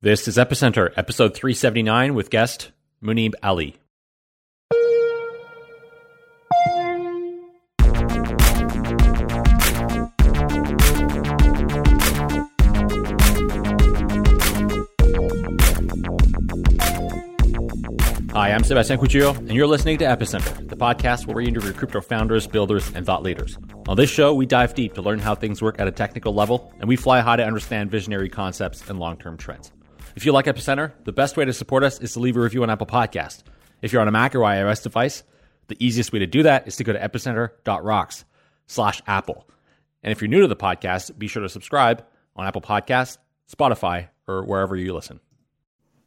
This is Epicenter, episode 379, with guest Muneeb Ali. Hi, I'm Sebastian Couture, and you're listening to Epicenter, the podcast where we interview crypto founders, builders, and thought leaders. On this show, we dive deep to learn how things work at a technical level, and we fly high to understand visionary concepts and long term trends. If you like Epicenter, the best way to support us is to leave a review on Apple Podcast. If you're on a Mac or iOS device, the easiest way to do that is to go to epicenter.rocks slash Apple. And if you're new to the podcast, be sure to subscribe on Apple Podcasts, Spotify, or wherever you listen.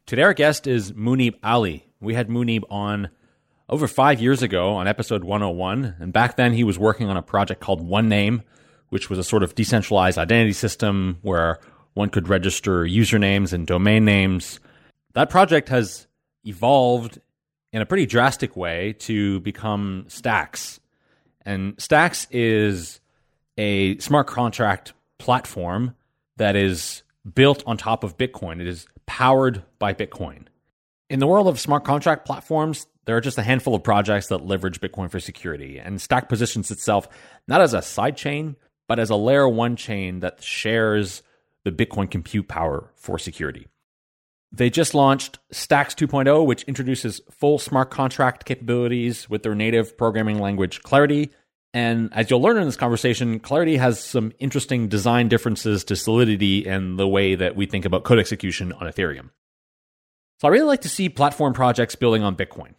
Today, our guest is Muneeb Ali. We had Muneeb on over five years ago on episode 101. And back then, he was working on a project called One Name, which was a sort of decentralized identity system where one could register usernames and domain names. That project has evolved in a pretty drastic way to become Stacks. And Stacks is a smart contract platform that is built on top of Bitcoin. It is powered by Bitcoin. In the world of smart contract platforms, there are just a handful of projects that leverage Bitcoin for security, and Stack positions itself not as a sidechain, but as a layer one chain that shares the Bitcoin compute power for security. They just launched Stacks 2.0, which introduces full smart contract capabilities with their native programming language Clarity. And as you'll learn in this conversation, Clarity has some interesting design differences to Solidity and the way that we think about code execution on Ethereum. So I really like to see platform projects building on Bitcoin.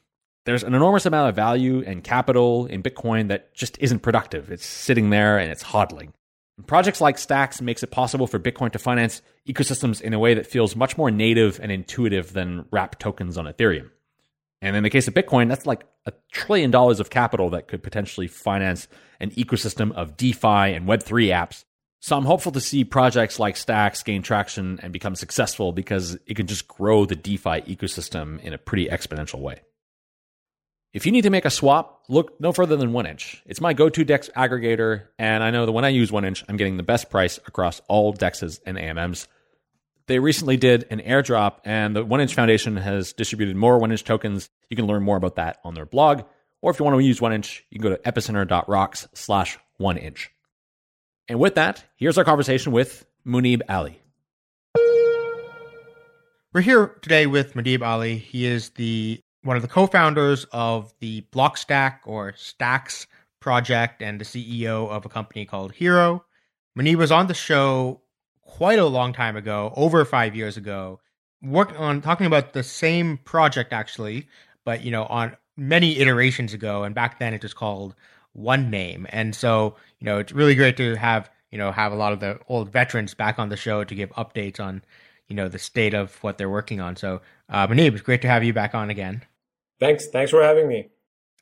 There's an enormous amount of value and capital in Bitcoin that just isn't productive. It's sitting there and it's hodling. And projects like Stacks makes it possible for Bitcoin to finance ecosystems in a way that feels much more native and intuitive than wrapped tokens on Ethereum. And in the case of Bitcoin, that's like a trillion dollars of capital that could potentially finance an ecosystem of DeFi and Web3 apps so I'm hopeful to see projects like Stacks gain traction and become successful because it can just grow the DeFi ecosystem in a pretty exponential way. If you need to make a swap, look no further than 1inch. It's my go-to DEX aggregator, and I know that when I use 1inch, I'm getting the best price across all DEXs and AMMs. They recently did an airdrop, and the 1inch Foundation has distributed more 1inch tokens. You can learn more about that on their blog, or if you want to use 1inch, you can go to epicenter.rocks slash 1inch. And with that, here's our conversation with Muneeb Ali. We're here today with Muneeb Ali. He is the one of the co-founders of the Blockstack or Stacks project and the CEO of a company called Hiro. Muneeb was on the show quite a long time ago, over five years ago, working on talking about the same project actually, but you know, on many iterations ago. And back then it was called One Name. And so, you know, it's really great to have, you know, have a lot of the old veterans back on the show to give updates on, you know, the state of what they're working on. So, uh, Muneeb, it's great to have you back on again. Thanks. Thanks for having me.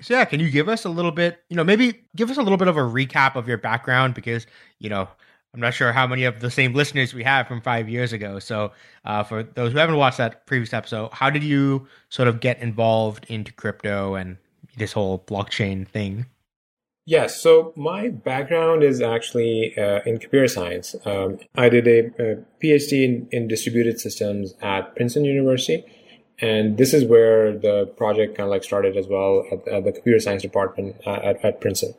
So yeah, can you give us a little bit, you know, maybe give us a little bit of a recap of your background because, you know, I'm not sure how many of the same listeners we have from five years ago. So, uh, for those who haven't watched that previous episode, how did you sort of get involved into crypto and this whole blockchain thing? Yes, so my background is actually uh, in computer science. Um, I did a, a PhD in, in, distributed systems at Princeton University, and this is where the project kind of like started as well at, at the computer science department uh, at, at Princeton.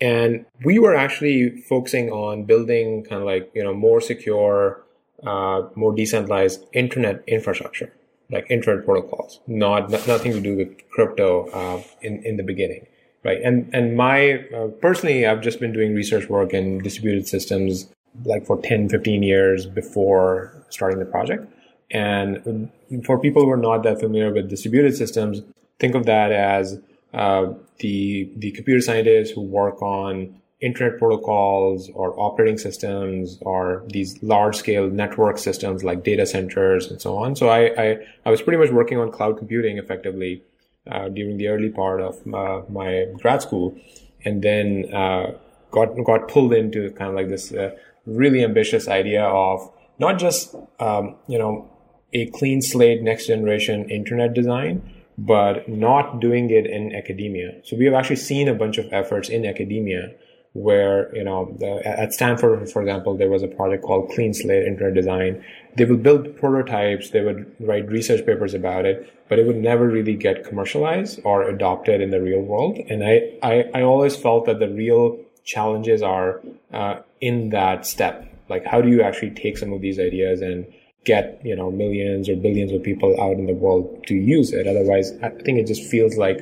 And we were actually focusing on building kind of like you know more secure, uh, more decentralized internet infrastructure, like internet protocols. Not, not nothing to do with crypto uh, in in the beginning right? And and my uh, personally, I've just been doing research work in distributed systems like for 10, 15 years before starting the project. And for people who are not that familiar with distributed systems, think of that as uh, the the computer scientists who work on internet protocols or operating systems or these large scale network systems like data centers and so on. So I, I, I was pretty much working on cloud computing effectively uh, during the early part of my, my grad school, and then uh, got got pulled into kind of like this uh, really ambitious idea of not just um, you know a clean slate next generation internet design, but not doing it in academia. So we have actually seen a bunch of efforts in academia where you know the, at Stanford, for example, there was a project called Clean Slate Internet Design. They would build prototypes, they would write research papers about it, but it would never really get commercialized or adopted in the real world. And I I, I always felt that the real challenges are uh, in that step. Like, how do you actually take some of these ideas and get you know millions or billions of people out in the world to use it? Otherwise, I think it just feels like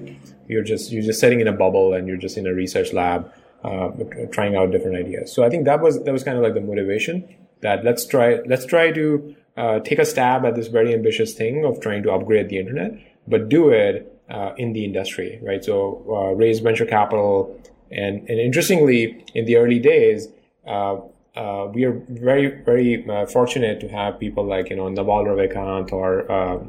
you're just you're just sitting in a bubble and you're just in a research lab uh, trying out different ideas. So I think that was that was kind of like the motivation that let's try let's try to uh, take a stab at this very ambitious thing of trying to upgrade the internet, but do it uh, in the industry, right? So uh, raise venture capital, and and interestingly, in the early days. Uh, uh, we are very, very fortunate to have people like, you know, Naval Ravikant or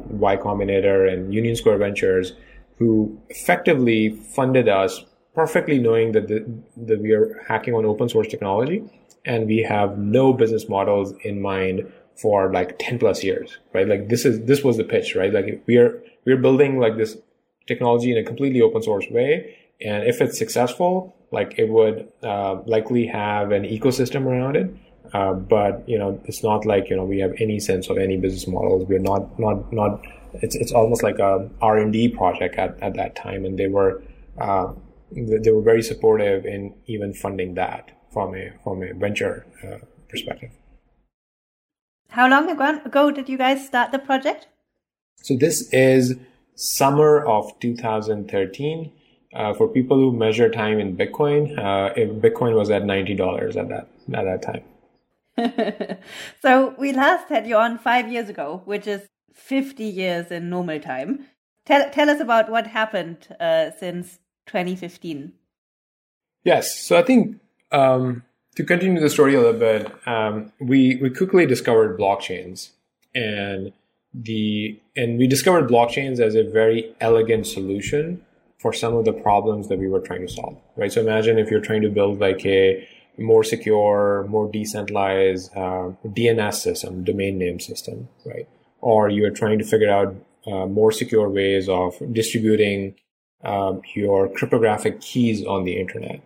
Y Combinator and Union Square Ventures who effectively funded us perfectly knowing that, the, that we are hacking on open source technology and we have no business models in mind for like 10 plus years right? Like this is this was the pitch right? Like we are we're building like this technology in a completely open source way. And if it's successful like it would uh, likely have an ecosystem around it uh, but you know it's not like you know we have any sense of any business models we're not not not it's it's almost like a R&D project at, at that time and they were uh, they were very supportive in even funding that from a from a venture uh, perspective. How long ago did you guys start the project? So this is summer of 2013. Uh, for people who measure time in Bitcoin, uh, Bitcoin was at ninety dollars at that at that time. so we last had you on five years ago, which is 50 years in normal time. Tell, tell us about what happened uh, since 2015. Yes. So I think um, to continue the story a little bit, um, we, we quickly discovered blockchains and the and we discovered blockchains as a very elegant solution for some of the problems that we were trying to solve right so imagine if you're trying to build like a more secure more decentralized uh, dns system domain name system right or you're trying to figure out uh, more secure ways of distributing um, your cryptographic keys on the internet.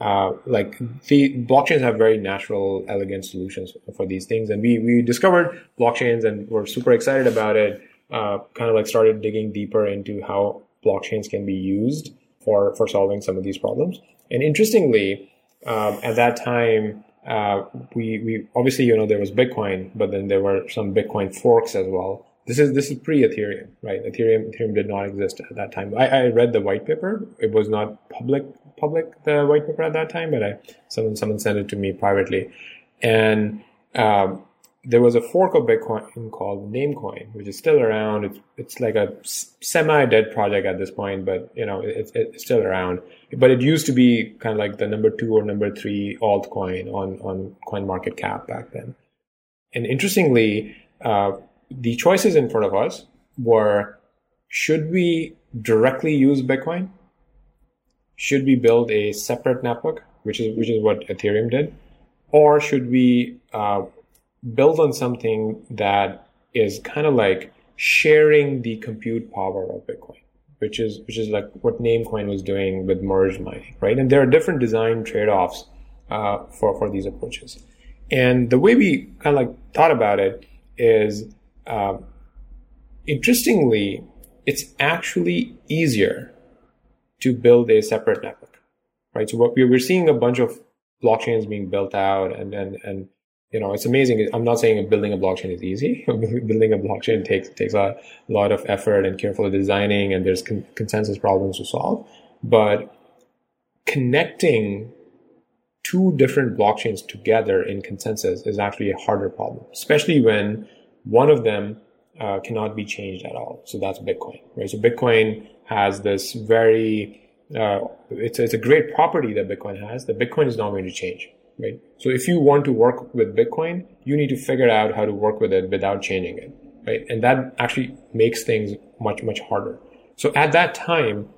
Uh, like the blockchains have very natural, elegant solutions for these things, and we we discovered blockchains and we're super excited about it. Uh, kind of like started digging deeper into how blockchains can be used for for solving some of these problems. And interestingly, um, at that time, uh, we we obviously you know there was Bitcoin, but then there were some Bitcoin forks as well. This is this is pre Ethereum, right? Ethereum Ethereum did not exist at that time. I, I read the white paper. It was not public public the white paper at that time, but I someone someone sent it to me privately, and um, there was a fork of Bitcoin called Namecoin, which is still around. It's it's like a semi-dead project at this point, but you know it's it's still around. But it used to be kind of like the number two or number three altcoin on on Coin Market Cap back then. And interestingly, uh, the choices in front of us were: should we directly use Bitcoin? Should we build a separate network, which is which is what Ethereum did, or should we uh, build on something that is kind of like sharing the compute power of Bitcoin, which is which is like what Namecoin was doing with merge mining, right? And there are different design trade-offs uh, for for these approaches. And the way we kind of like thought about it is, uh, interestingly, it's actually easier to build a separate network, right? So what we're seeing a bunch of blockchains being built out and and and you know, it's amazing. I'm not saying building a blockchain is easy. building a blockchain takes takes a lot of effort and careful designing, and there's con- consensus problems to solve. But connecting two different blockchains together in consensus is actually a harder problem, especially when one of them uh, cannot be changed at all. So that's Bitcoin, right? So Bitcoin has this very uh, it's it's a great property that Bitcoin has that Bitcoin is not going to change right? So if you want to work with Bitcoin, you need to figure out how to work with it without changing it, right? And that actually makes things much, much harder. So at that time,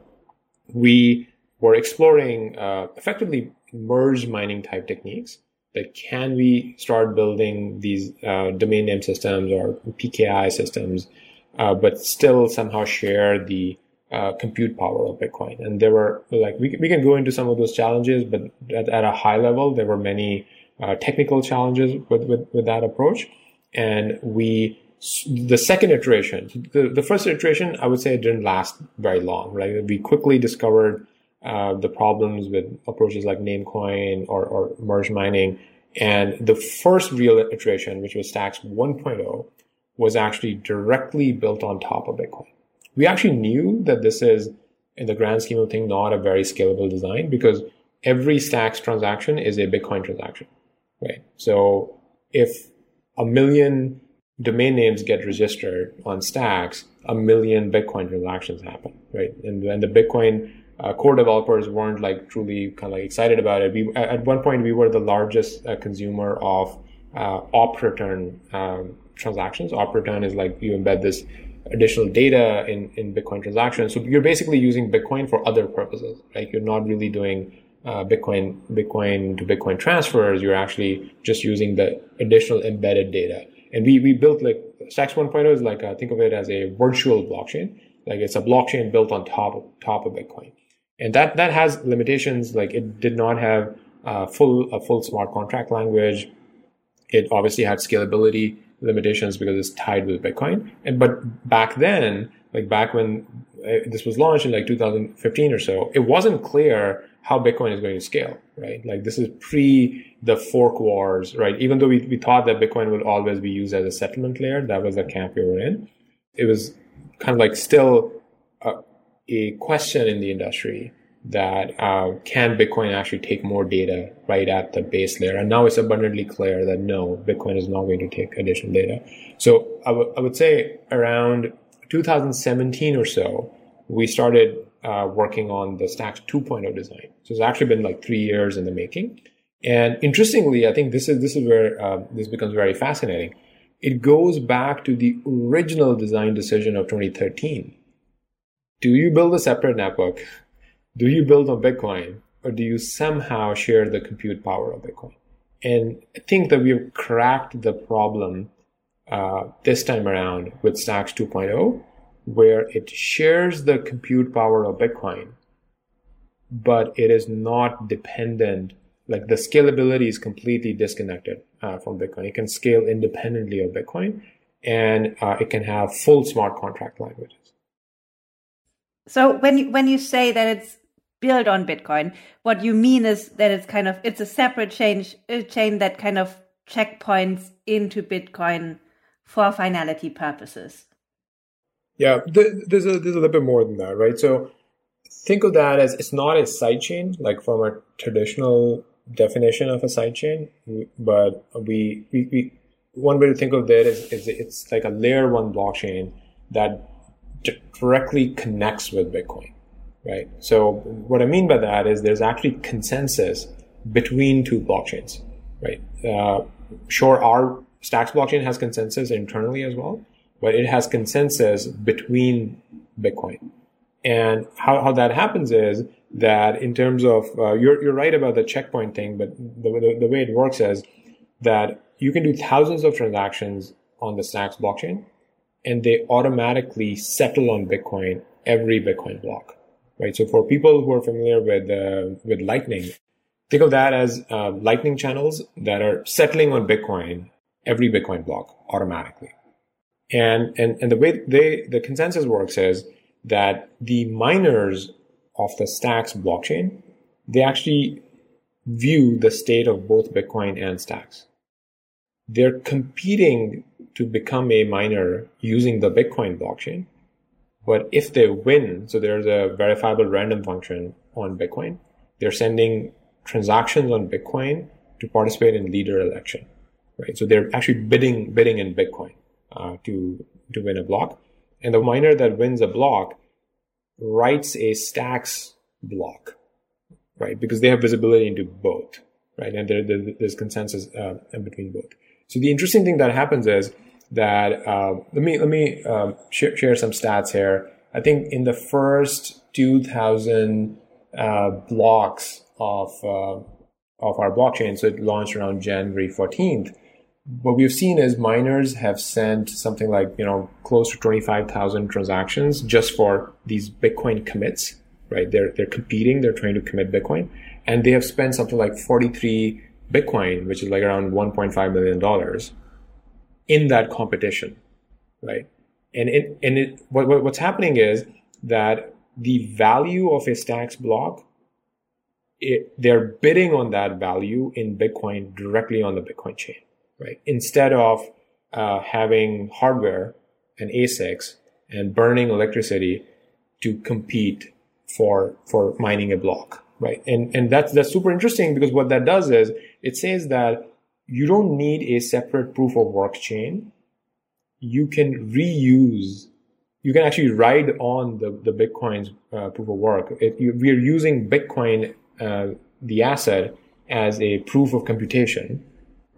we were exploring uh, effectively merge mining type techniques that can we start building these uh, domain name systems or PKI systems, uh, but still somehow share the uh, compute power of Bitcoin. And there were like we we can go into some of those challenges, but at, at a high level, there were many uh, technical challenges with, with with that approach. And we the second iteration, the, the first iteration, I would say it didn't last very long, right? We quickly discovered uh, the problems with approaches like Namecoin or, or merge mining. And the first real iteration, which was Stacks 1.0, was actually directly built on top of Bitcoin. We actually knew that this is, in the grand scheme of things, not a very scalable design because every Stacks transaction is a Bitcoin transaction, right? So if a million domain names get registered on Stacks, a million Bitcoin transactions happen, right? And, and the Bitcoin uh, core developers weren't like truly kind of like excited about it. We at one point we were the largest uh, consumer of uh, op return um, transactions. Op return is like you embed this additional data in in Bitcoin transactions. So you're basically using Bitcoin for other purposes. Right? You're not really doing uh, Bitcoin Bitcoin to Bitcoin transfers. You're actually just using the additional embedded data. And we we built like Stacks 1.0 is like uh, think of it as a virtual blockchain. Like it's a blockchain built on top of top of Bitcoin and that that has limitations. Like it did not have uh, full a full smart contract language. It obviously had scalability limitations because it's tied with Bitcoin. And but back then, like back when uh, this was launched in like 2015 or so, it wasn't clear how Bitcoin is going to scale, right? Like this is pre the fork wars, right? Even though we, we thought that Bitcoin would always be used as a settlement layer, that was the camp we were in. It was kind of like still a question in the industry that uh, can Bitcoin actually take more data right at the base layer? And now it's abundantly clear that no, Bitcoin is not going to take additional data. So I, w- I would say around 2017 or so, we started uh, working on the Stacks 2.0 design. So it's actually been like three years in the making. And interestingly, I think this is this is where uh, this becomes very fascinating. It goes back to the original design decision of 2013 do you build a separate network? Do you build on Bitcoin? Or do you somehow share the compute power of Bitcoin? And I think that we've cracked the problem uh, this time around with Stacks 2.0, where it shares the compute power of Bitcoin, but it is not dependent. Like the scalability is completely disconnected uh, from Bitcoin. It can scale independently of Bitcoin, and uh, it can have full smart contract languages. So when you, when you say that it's built on Bitcoin, what you mean is that it's kind of it's a separate chain a chain that kind of checkpoints into Bitcoin for finality purposes. Yeah, there's a there's a little bit more than that, right? So think of that as it's not a sidechain like from a traditional definition of a sidechain, but we, we, we one way to think of that is, is it's like a layer one blockchain that directly connects with Bitcoin, right? So what I mean by that is there's actually consensus between two blockchains, right? Uh, sure, our Stacks blockchain has consensus internally as well, but it has consensus between Bitcoin. And how, how that happens is that in terms of, uh, you're, you're right about the checkpoint thing, but the, the, the way it works is that you can do thousands of transactions on the Stacks blockchain and they automatically settle on Bitcoin every Bitcoin block, right? So for people who are familiar with uh, with Lightning, think of that as uh, Lightning channels that are settling on Bitcoin every Bitcoin block automatically. And and and the way they the consensus works is that the miners of the Stacks blockchain they actually view the state of both Bitcoin and Stacks. They're competing to become a miner using the Bitcoin blockchain. But if they win, so there's a verifiable random function on Bitcoin, they're sending transactions on Bitcoin to participate in leader election, right? So they're actually bidding bidding in Bitcoin uh, to to win a block, and the miner that wins a block writes a stacks block, right? Because they have visibility into both, right? And there, there, there's consensus uh, in between both. So the interesting thing that happens is that uh, let me let me um, sh- share some stats here. I think in the first 2,000 uh, blocks of uh, of our blockchain, so it launched around January 14th. what we've seen is miners have sent something like you know close to 25,000 transactions just for these Bitcoin commits, right? They're they're competing, they're trying to commit Bitcoin, and they have spent something like 43 Bitcoin, which is like around 1.5 million dollars, in that competition, right? And it and it what, what's happening is that the value of a stacks block it, they're bidding on that value in Bitcoin directly on the Bitcoin chain right? Instead of uh, having hardware and ASICs and burning electricity to compete for for mining a block, right? And and that's that's super interesting because what that does is it says that you don't need a separate proof of work chain. You can reuse. You can actually ride on the the Bitcoin's uh, proof of work. It, you, we are using Bitcoin, uh, the asset, as a proof of computation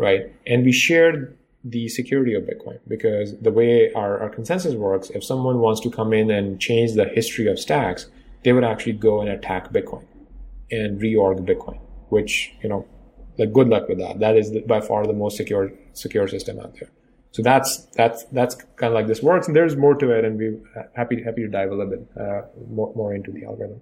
right? And we shared the security of Bitcoin because the way our, our consensus works, if someone wants to come in and change the history of stacks, they would actually go and attack Bitcoin and reorg Bitcoin, which, you know, good luck with that. That is by far the most secure, secure system out there. So that's, that's, that's kind of like this works. And there's more to it. And we're happy, happy to dive a little bit uh, more, more into the algorithm.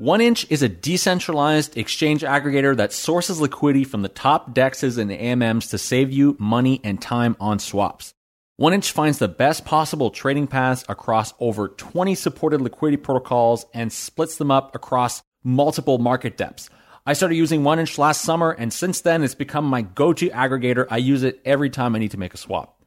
1inch is a decentralized exchange aggregator that sources liquidity from the top dexes and AMMs to save you money and time on swaps. 1inch finds the best possible trading paths across over 20 supported liquidity protocols and splits them up across multiple market depths. I started using 1inch last summer, and since then it's become my go to aggregator. I use it every time I need to make a swap.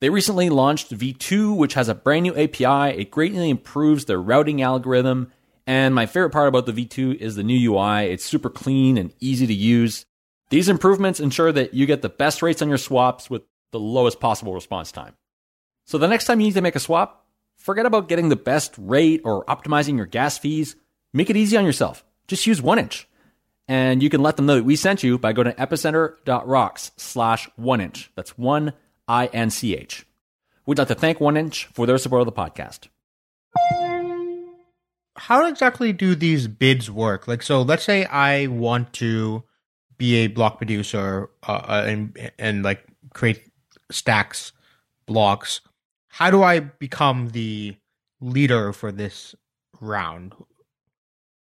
They recently launched V2, which has a brand new API. It greatly improves their routing algorithm and my favorite part about the V2 is the new UI. It's super clean and easy to use. These improvements ensure that you get the best rates on your swaps with the lowest possible response time. So the next time you need to make a swap, forget about getting the best rate or optimizing your gas fees. Make it easy on yourself. Just use 1inch. And you can let them know that we sent you by going to epicenter.rocks slash 1inch. That's 1 I N C H. We'd like to thank 1inch for their support of the podcast how exactly do these bids work? Like, so let's say I want to be a block producer uh, uh, and and like create stacks blocks. How do I become the leader for this round?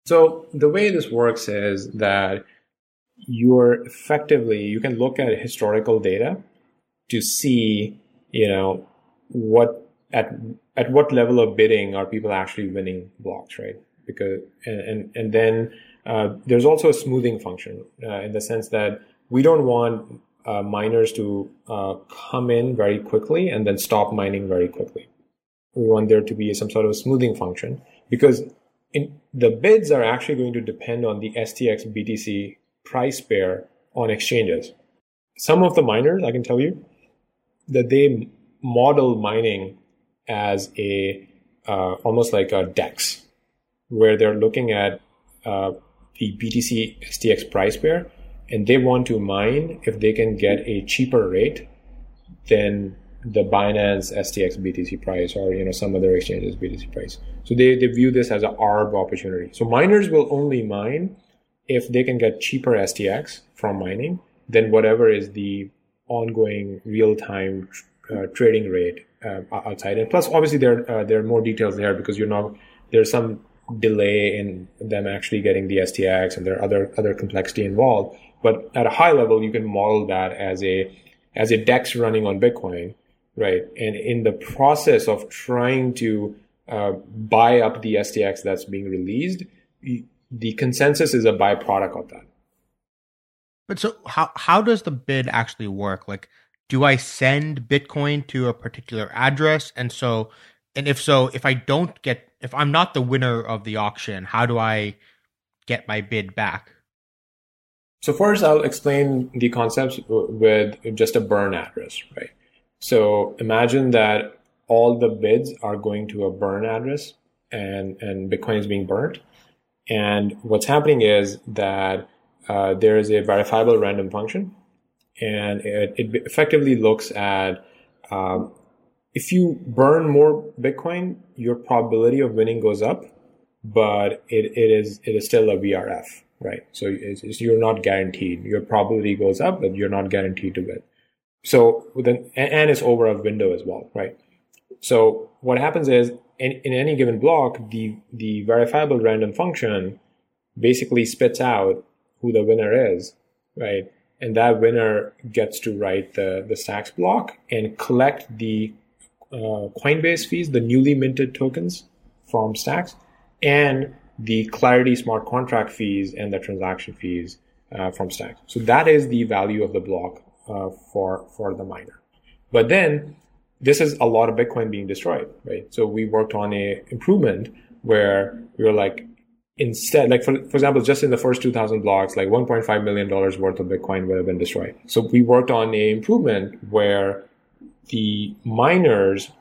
So the way this works is that you're effectively you can look at historical data to see you know what at at what level of bidding are people actually winning blocks, right? Because and and, and then uh, there's also a smoothing function uh, in the sense that we don't want uh, miners to uh, come in very quickly and then stop mining very quickly. We want there to be some sort of smoothing function because in, the bids are actually going to depend on the STX BTC price pair on exchanges. Some of the miners, I can tell you, that they model mining as a uh, almost like a DEX, where they're looking at uh, the BTC STX price pair, and they want to mine if they can get a cheaper rate than the Binance STX BTC price or you know some other exchanges BTC price. So they, they view this as an ARB opportunity. So miners will only mine if they can get cheaper STX from mining than whatever is the ongoing real time uh, trading rate uh, outside. And plus, obviously, there uh, there are more details there because you're not there's some delay in them actually getting the STX, and there are other other complexity involved. But at a high level, you can model that as a as a DEX running on Bitcoin, right? And in the process of trying to uh, buy up the STX that's being released, the consensus is a byproduct of that. But so how how does the bid actually work? Like do I send Bitcoin to a particular address? And so, and if so, if I don't get, if I'm not the winner of the auction, how do I get my bid back? So first, I'll explain the concepts with just a burn address, right? So imagine that all the bids are going to a burn address and, and Bitcoin is being burnt. And what's happening is that uh, there is a verifiable random function and it, it effectively looks at um, if you burn more Bitcoin, your probability of winning goes up, but it, it is it is still a VRF, right? So it's, it's, you're not guaranteed. Your probability goes up, but you're not guaranteed to win. So then, and it's over a window as well, right? So what happens is in, in any given block, the, the verifiable random function basically spits out who the winner is, right? And that winner gets to write the, the stacks block and collect the uh, Coinbase fees, the newly minted tokens from stacks, and the Clarity smart contract fees and the transaction fees uh, from stacks. So that is the value of the block uh, for for the miner. But then this is a lot of Bitcoin being destroyed, right? So we worked on a improvement where we were like, instead, like for, for example, just in the first 2000 blocks, like $1.5 million worth of Bitcoin would have been destroyed. So we worked on a improvement where the miners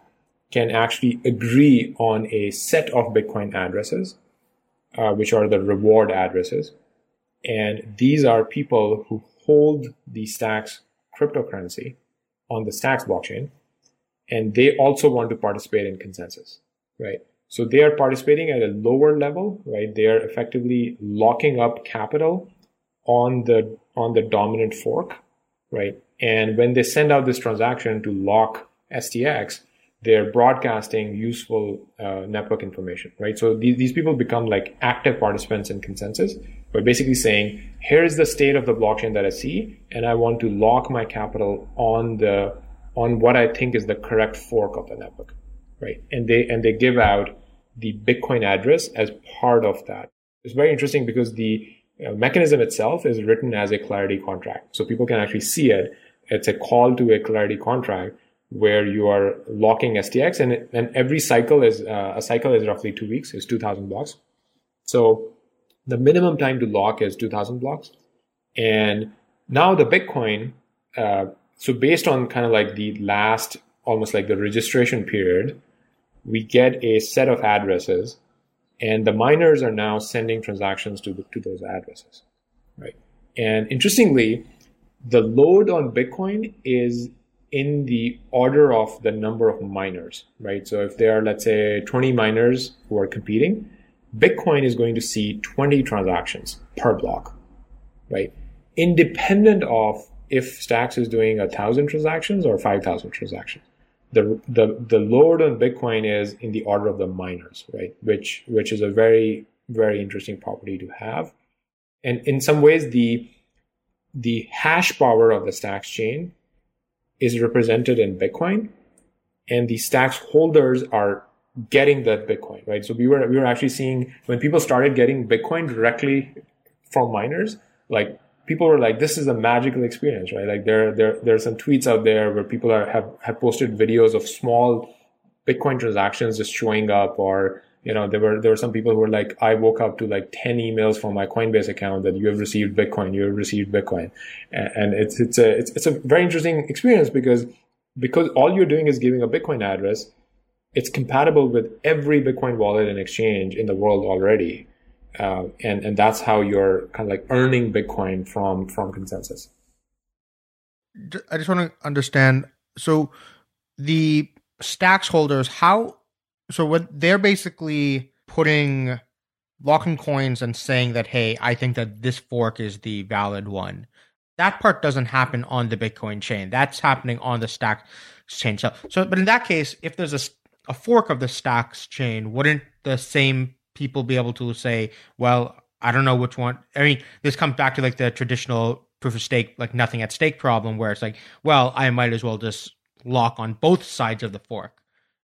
can actually agree on a set of Bitcoin addresses, uh, which are the reward addresses. And these are people who hold the stacks cryptocurrency on the stacks blockchain. And they also want to participate in consensus, right? So they are participating at a lower level, right? They are effectively locking up capital on the on the dominant fork, right? And when they send out this transaction to lock STX, they're broadcasting useful uh, network information, right? So these, these people become like active participants in consensus, but basically saying, here is the state of the blockchain that I see, and I want to lock my capital on the on what I think is the correct fork of the network, right? And they and they give out the Bitcoin address as part of that. It's very interesting because the mechanism itself is written as a Clarity contract. So people can actually see it. It's a call to a Clarity contract where you are locking STX and, and every cycle is, uh, a cycle is roughly two weeks, is 2000 blocks. So the minimum time to lock is 2000 blocks. And now the Bitcoin, uh, so based on kind of like the last, almost like the registration period, we get a set of addresses and the miners are now sending transactions to, the, to those addresses right and interestingly the load on bitcoin is in the order of the number of miners right so if there are let's say 20 miners who are competing bitcoin is going to see 20 transactions per block right? Independent of if stacks is doing a thousand transactions or 5000 transactions. The the the load on Bitcoin is in the order of the miners, right? Which which is a very very interesting property to have, and in some ways the the hash power of the Stacks chain is represented in Bitcoin, and the Stacks holders are getting that Bitcoin, right? So we were we were actually seeing when people started getting Bitcoin directly from miners, like people were like, this is a magical experience, right? Like there, there, there are some tweets out there where people are, have, have posted videos of small Bitcoin transactions just showing up or, you know, there were, there were some people who were like, I woke up to like 10 emails from my Coinbase account that you have received Bitcoin, you have received Bitcoin. And, and it's, it's a, it's, it's a very interesting experience because, because all you're doing is giving a Bitcoin address. It's compatible with every Bitcoin wallet and exchange in the world already uh, and and that's how you're kind of like earning Bitcoin from from consensus. I just want to understand. So the stacks holders, how? So what they're basically putting locking coins and saying that, hey, I think that this fork is the valid one. That part doesn't happen on the Bitcoin chain. That's happening on the stack chain. So, so but in that case, if there's a, a fork of the stacks chain, wouldn't the same people be able to say, well, I don't know which one. I mean, this comes back to like the traditional proof of stake, like nothing at stake problem, where it's like, well, I might as well just lock on both sides of the fork.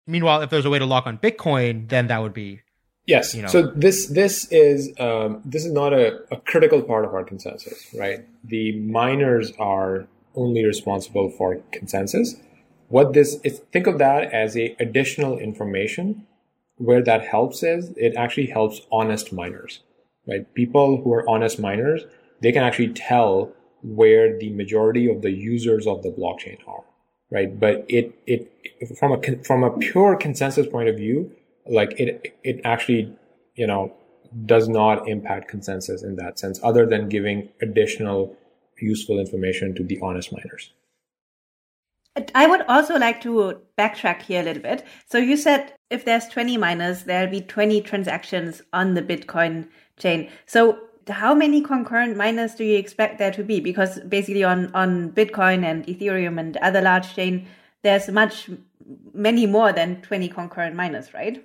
Meanwhile, if there's a way to lock on Bitcoin, then that would be yes. You know. So this this is um, this is not a, a critical part of our consensus, right? The miners are only responsible for consensus. What this is, think of that as a additional information where that helps is it actually helps honest miners, right? People who are honest miners, they can actually tell where the majority of the users of the blockchain are, right? But it it from a from a pure consensus point of view, like it it actually you know does not impact consensus in that sense, other than giving additional useful information to the honest miners. I would also like to backtrack here a little bit. So you said if there's 20 miners, there'll be 20 transactions on the Bitcoin chain. So how many concurrent miners do you expect there to be? Because basically on, on Bitcoin and Ethereum and other large chain, there's much, many more than 20 concurrent miners, right?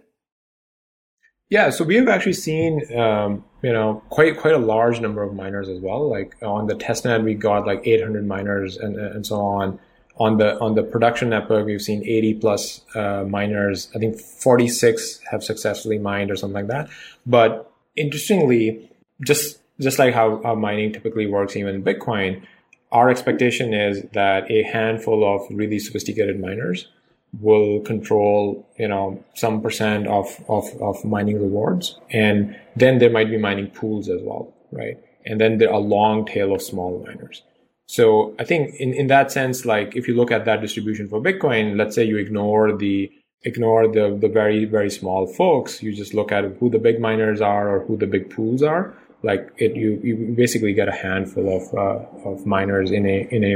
Yeah, so we have actually seen, um, you know, quite quite a large number of miners as well. Like on the testnet, we got like 800 miners and and so on. On the on the production network, we've seen 80 plus uh, miners. I think 46 have successfully mined or something like that. But interestingly, just just like how, how mining typically works, even in Bitcoin, our expectation is that a handful of really sophisticated miners will control, you know, some percent of, of, of mining rewards. And then there might be mining pools as well, right? And then there are a long tail of small miners. So I think in, in that sense, like if you look at that distribution for Bitcoin, let's say you ignore the ignore the the very very small folks, you just look at who the big miners are or who the big pools are. Like it, you you basically get a handful of uh, of miners in a in a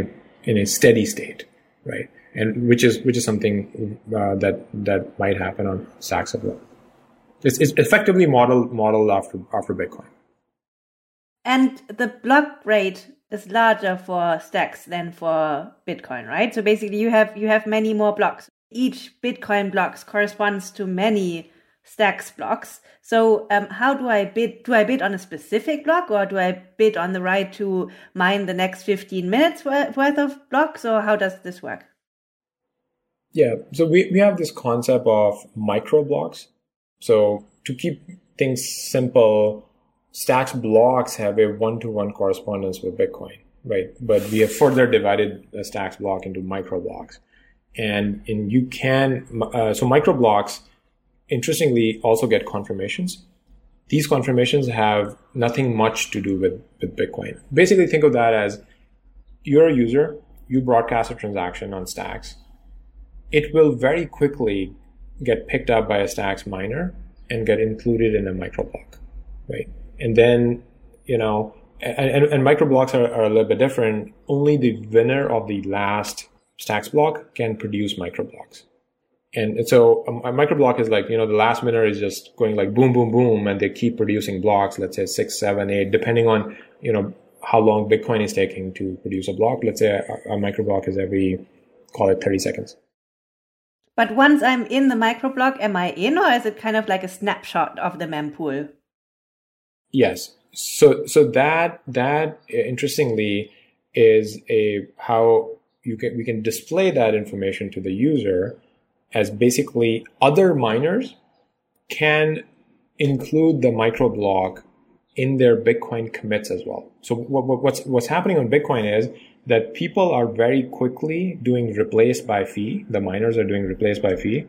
in a steady state, right? and which is which is something uh, that that might happen on as. It's, it's effectively modeled modeled after after Bitcoin. And the block rate is larger for Stacks than for Bitcoin, right? So basically, you have you have many more blocks. Each Bitcoin blocks corresponds to many Stacks blocks. So um, how do I bid? Do I bid on a specific block, or do I bid on the right to mine the next fifteen minutes worth of blocks, or how does this work? Yeah. So we, we have this concept of micro blocks. So to keep things simple, Stacks blocks have a one to one correspondence with Bitcoin, right? But we have further divided the Stacks block into micro blocks. And, and you can, uh, so micro blocks, interestingly, also get confirmations. These confirmations have nothing much to do with, with Bitcoin. Basically, think of that as you're a user, you broadcast a transaction on Stacks it will very quickly get picked up by a Stacks miner and get included in a microblock, right? And then, you know, and, and, and microblocks are, are a little bit different. Only the winner of the last Stacks block can produce microblocks. And so a, a microblock is like, you know, the last winner is just going like boom, boom, boom, and they keep producing blocks, let's say six, seven, eight, depending on, you know, how long Bitcoin is taking to produce a block. Let's say a, a microblock is every, call it 30 seconds. But once I'm in the microblock, am I in or is it kind of like a snapshot of the mempool? Yes. So so that that interestingly is a how you can we can display that information to the user as basically other miners can include the microblock in their Bitcoin commits as well. So what, what's what's happening on Bitcoin is that people are very quickly doing replace by fee. The miners are doing replace by fee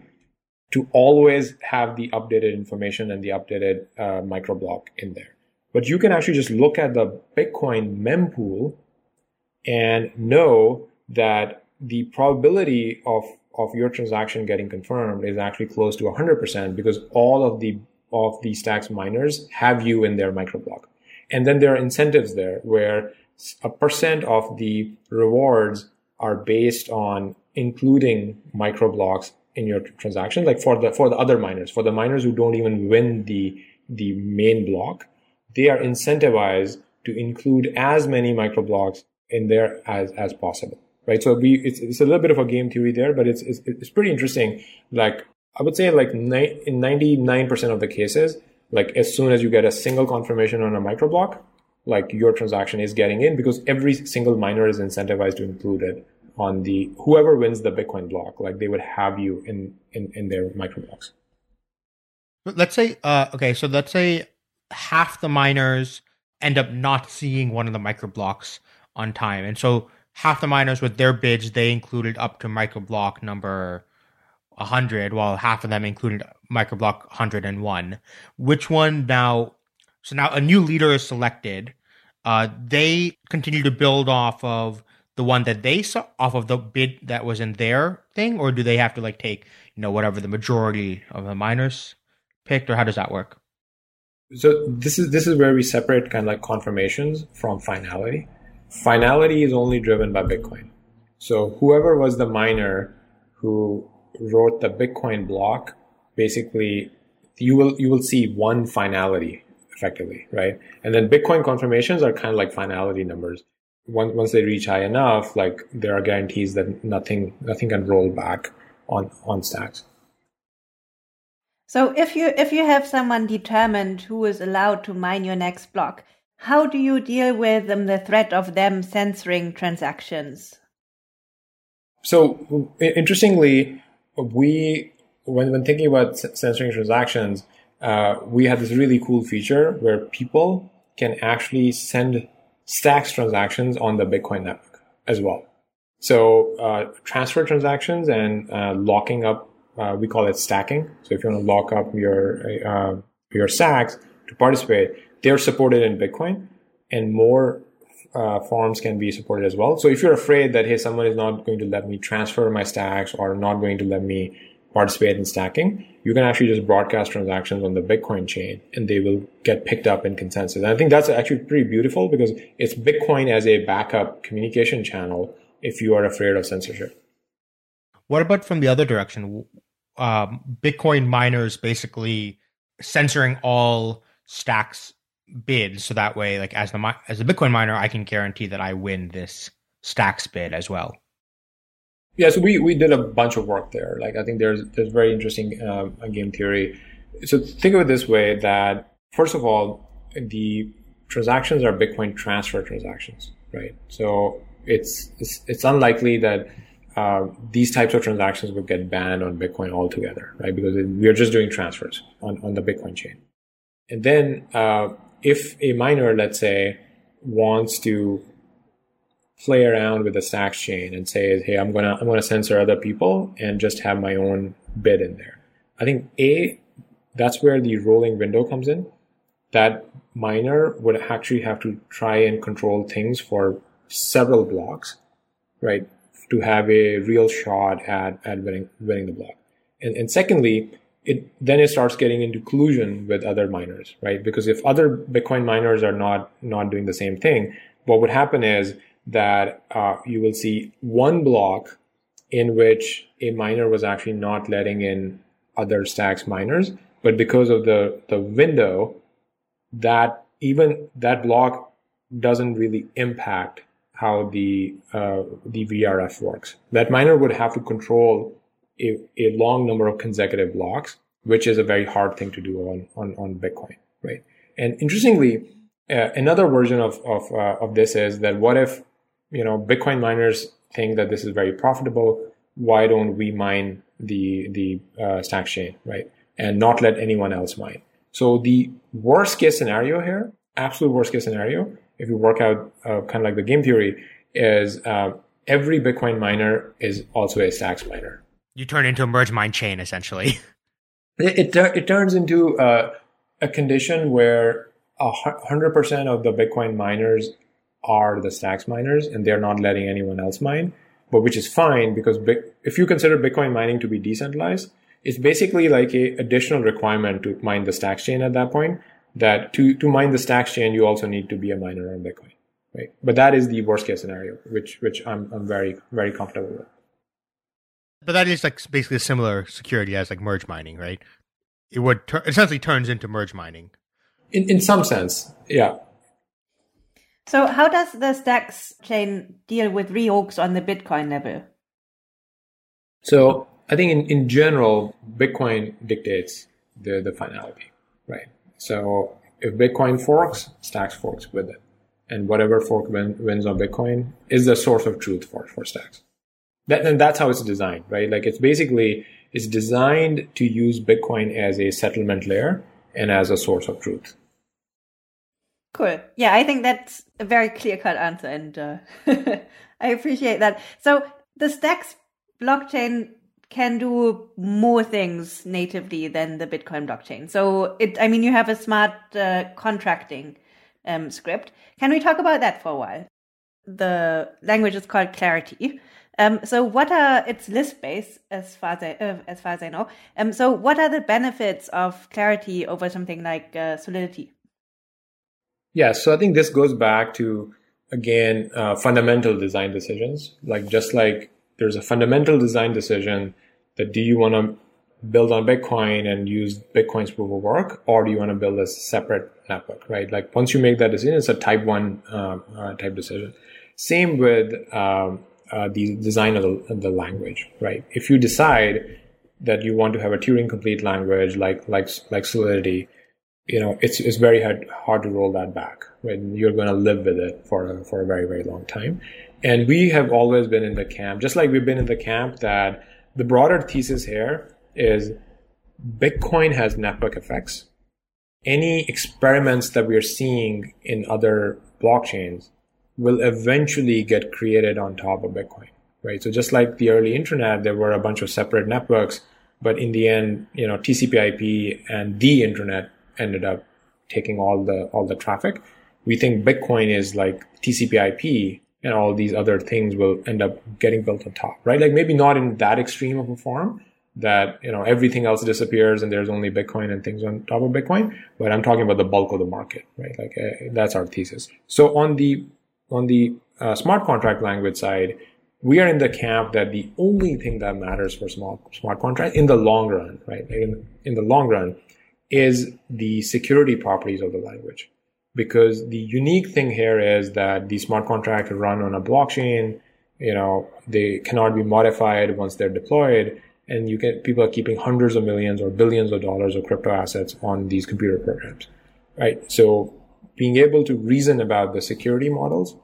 to always have the updated information and the updated uh, microblock in there. But you can actually just look at the Bitcoin mempool and know that the probability of of your transaction getting confirmed is actually close to 100% because all of the of the stacks miners have you in their microblock. And then there are incentives there where a percent of the rewards are based on including microblocks in your transaction like for the for the other miners for the miners who don't even win the the main block they are incentivized to include as many microblocks in there as as possible right so we it's, it's a little bit of a game theory there but it's it's, it's pretty interesting like i would say like ni- in 99% of the cases like as soon as you get a single confirmation on a microblock like your transaction is getting in because every single miner is incentivized to include it on the whoever wins the Bitcoin block, like they would have you in in, in their micro blocks. Let's say, uh, okay, so let's say half the miners end up not seeing one of the micro blocks on time, and so half the miners with their bids they included up to micro block number 100 while half of them included microblock 101 which one now so now a new leader is selected. Uh, they continue to build off of the one that they saw off of the bid that was in their thing, or do they have to like take you know whatever the majority of the miners picked, or how does that work? So this is this is where we separate kind of like confirmations from finality. Finality is only driven by Bitcoin. So whoever was the miner who wrote the Bitcoin block, basically you will you will see one finality effectively, right? And then Bitcoin confirmations are kind of like finality numbers. Once once they reach high enough, like there are guarantees that nothing nothing can roll back on on stacks. So if you if you have someone determined who is allowed to mine your next block, how do you deal with the threat of them censoring transactions? So interestingly, we when when thinking about censoring transactions, uh, we have this really cool feature where people can actually send stacks transactions on the Bitcoin network as well. So uh, transfer transactions and uh, locking up, uh, we call it stacking. So if you want to lock up your uh, your stacks to participate, they're supported in Bitcoin, and more uh, forms can be supported as well. So if you're afraid that hey, someone is not going to let me transfer my stacks or not going to let me participate in stacking, you can actually just broadcast transactions on the Bitcoin chain and they will get picked up in consensus. And I think that's actually pretty beautiful because it's Bitcoin as a backup communication channel if you are afraid of censorship. What about from the other direction? Um, Bitcoin miners basically censoring all stacks bids, so that way like as the as a bitcoin miner i can guarantee that i win this stacks bid as well. Yeah so we we did a bunch of work there. Like i think there's there's very interesting uh, game theory. So think of it this way that first of all the transactions are bitcoin transfer transactions right? So it's it's, it's unlikely that uh, these types of transactions would get banned on bitcoin altogether right because we are just doing transfers on, on the bitcoin chain and then uh, if a miner, let's say, wants to play around with the stacks chain and say, hey, I'm gonna I'm gonna censor other people and just have my own bid in there. I think A, that's where the rolling window comes in. That miner would actually have to try and control things for several blocks, right? To have a real shot at, at winning winning the block. And and secondly, it then it starts getting into collusion with other miners, right? Because if other Bitcoin miners are not not doing the same thing, what would happen is that uh, you will see one block in which a miner was actually not letting in other stacks miners, but because of the the window, that even that block doesn't really impact how the uh, the VRF works. That miner would have to control a, a long number of consecutive blocks, which is a very hard thing to do on, on, on Bitcoin, right? And interestingly, uh, another version of, of, uh, of this is that what if, you know, Bitcoin miners think that this is very profitable? Why don't we mine the, the uh, stack chain, right? And not let anyone else mine. So the worst case scenario here, absolute worst case scenario, if you work out uh, kind of like the game theory, is uh, every Bitcoin miner is also a stacks miner, you turn into a merge mine chain essentially. It it, it turns into uh, a condition where hundred percent of the Bitcoin miners are the stacks miners, and they're not letting anyone else mine. But which is fine because if you consider Bitcoin mining to be decentralized, it's basically like a additional requirement to mine the stacks chain at that point. That to to mine the stacks chain, you also need to be a miner on Bitcoin, right? But that is the worst case scenario, which which I'm I'm very very comfortable with. But that is like basically a similar security as like merge mining, right? It would tur- essentially turns into merge mining. In in some sense, yeah. So how does the Stacks chain deal with reorgs on the Bitcoin level? So I think in, in general, Bitcoin dictates the, the finality, right? So if Bitcoin forks, Stacks forks with it. And whatever fork win, wins on Bitcoin is the source of truth for, for Stacks. That, and that's how it's designed, right? Like it's basically, it's designed to use Bitcoin as a settlement layer and as a source of truth. Cool. Yeah, I think that's a very clear cut answer, and uh, I appreciate that. So the Stacks blockchain can do more things natively than the Bitcoin blockchain. So it, I mean, you have a smart uh, contracting um, script. Can we talk about that for a while? The language is called Clarity. Um, so, what are it's Lisp based as far as I, uh, as far as I know. Um, so, what are the benefits of Clarity over something like uh, Solidity? Yeah, so I think this goes back to again uh, fundamental design decisions. Like just like there's a fundamental design decision that do you want to build on Bitcoin and use Bitcoin's proof of work, or do you want to build a separate network, right? Like once you make that decision, it's a type one uh, uh, type decision. Same with um, uh, the design of the, of the, language, right? If you decide that you want to have a Turing complete language like like like Solidity, you know it's it's very hard hard to roll that back when you're going to live with it for a, for a very very long time. And we have always been in the camp, just like we've been in the camp that the broader thesis here is Bitcoin has network effects. Any experiments that we are seeing in other blockchains will eventually get created on top of Bitcoin, right? So just like the early internet, there were a bunch of separate networks, but in the end, you know, TCP/IP and the internet ended up taking all the all the traffic. We think Bitcoin is like TCP/IP and all these other things will end up getting built on top, right? Like maybe not in that extreme of a form that, you know, everything else disappears and there's only Bitcoin and things on top of Bitcoin, but I'm talking about the bulk of the market, right? Like uh, that's our thesis. So on the, on the uh, smart contract language side, we are in the camp that the only thing that matters for smart, smart contract in the long run, right? In, in the long run is the security properties of the language because the unique thing here is that the smart contracts run on a blockchain you know they cannot be modified once they're deployed and you get people are keeping hundreds of millions or billions of dollars of crypto assets on these computer programs right? So being able to reason about the security models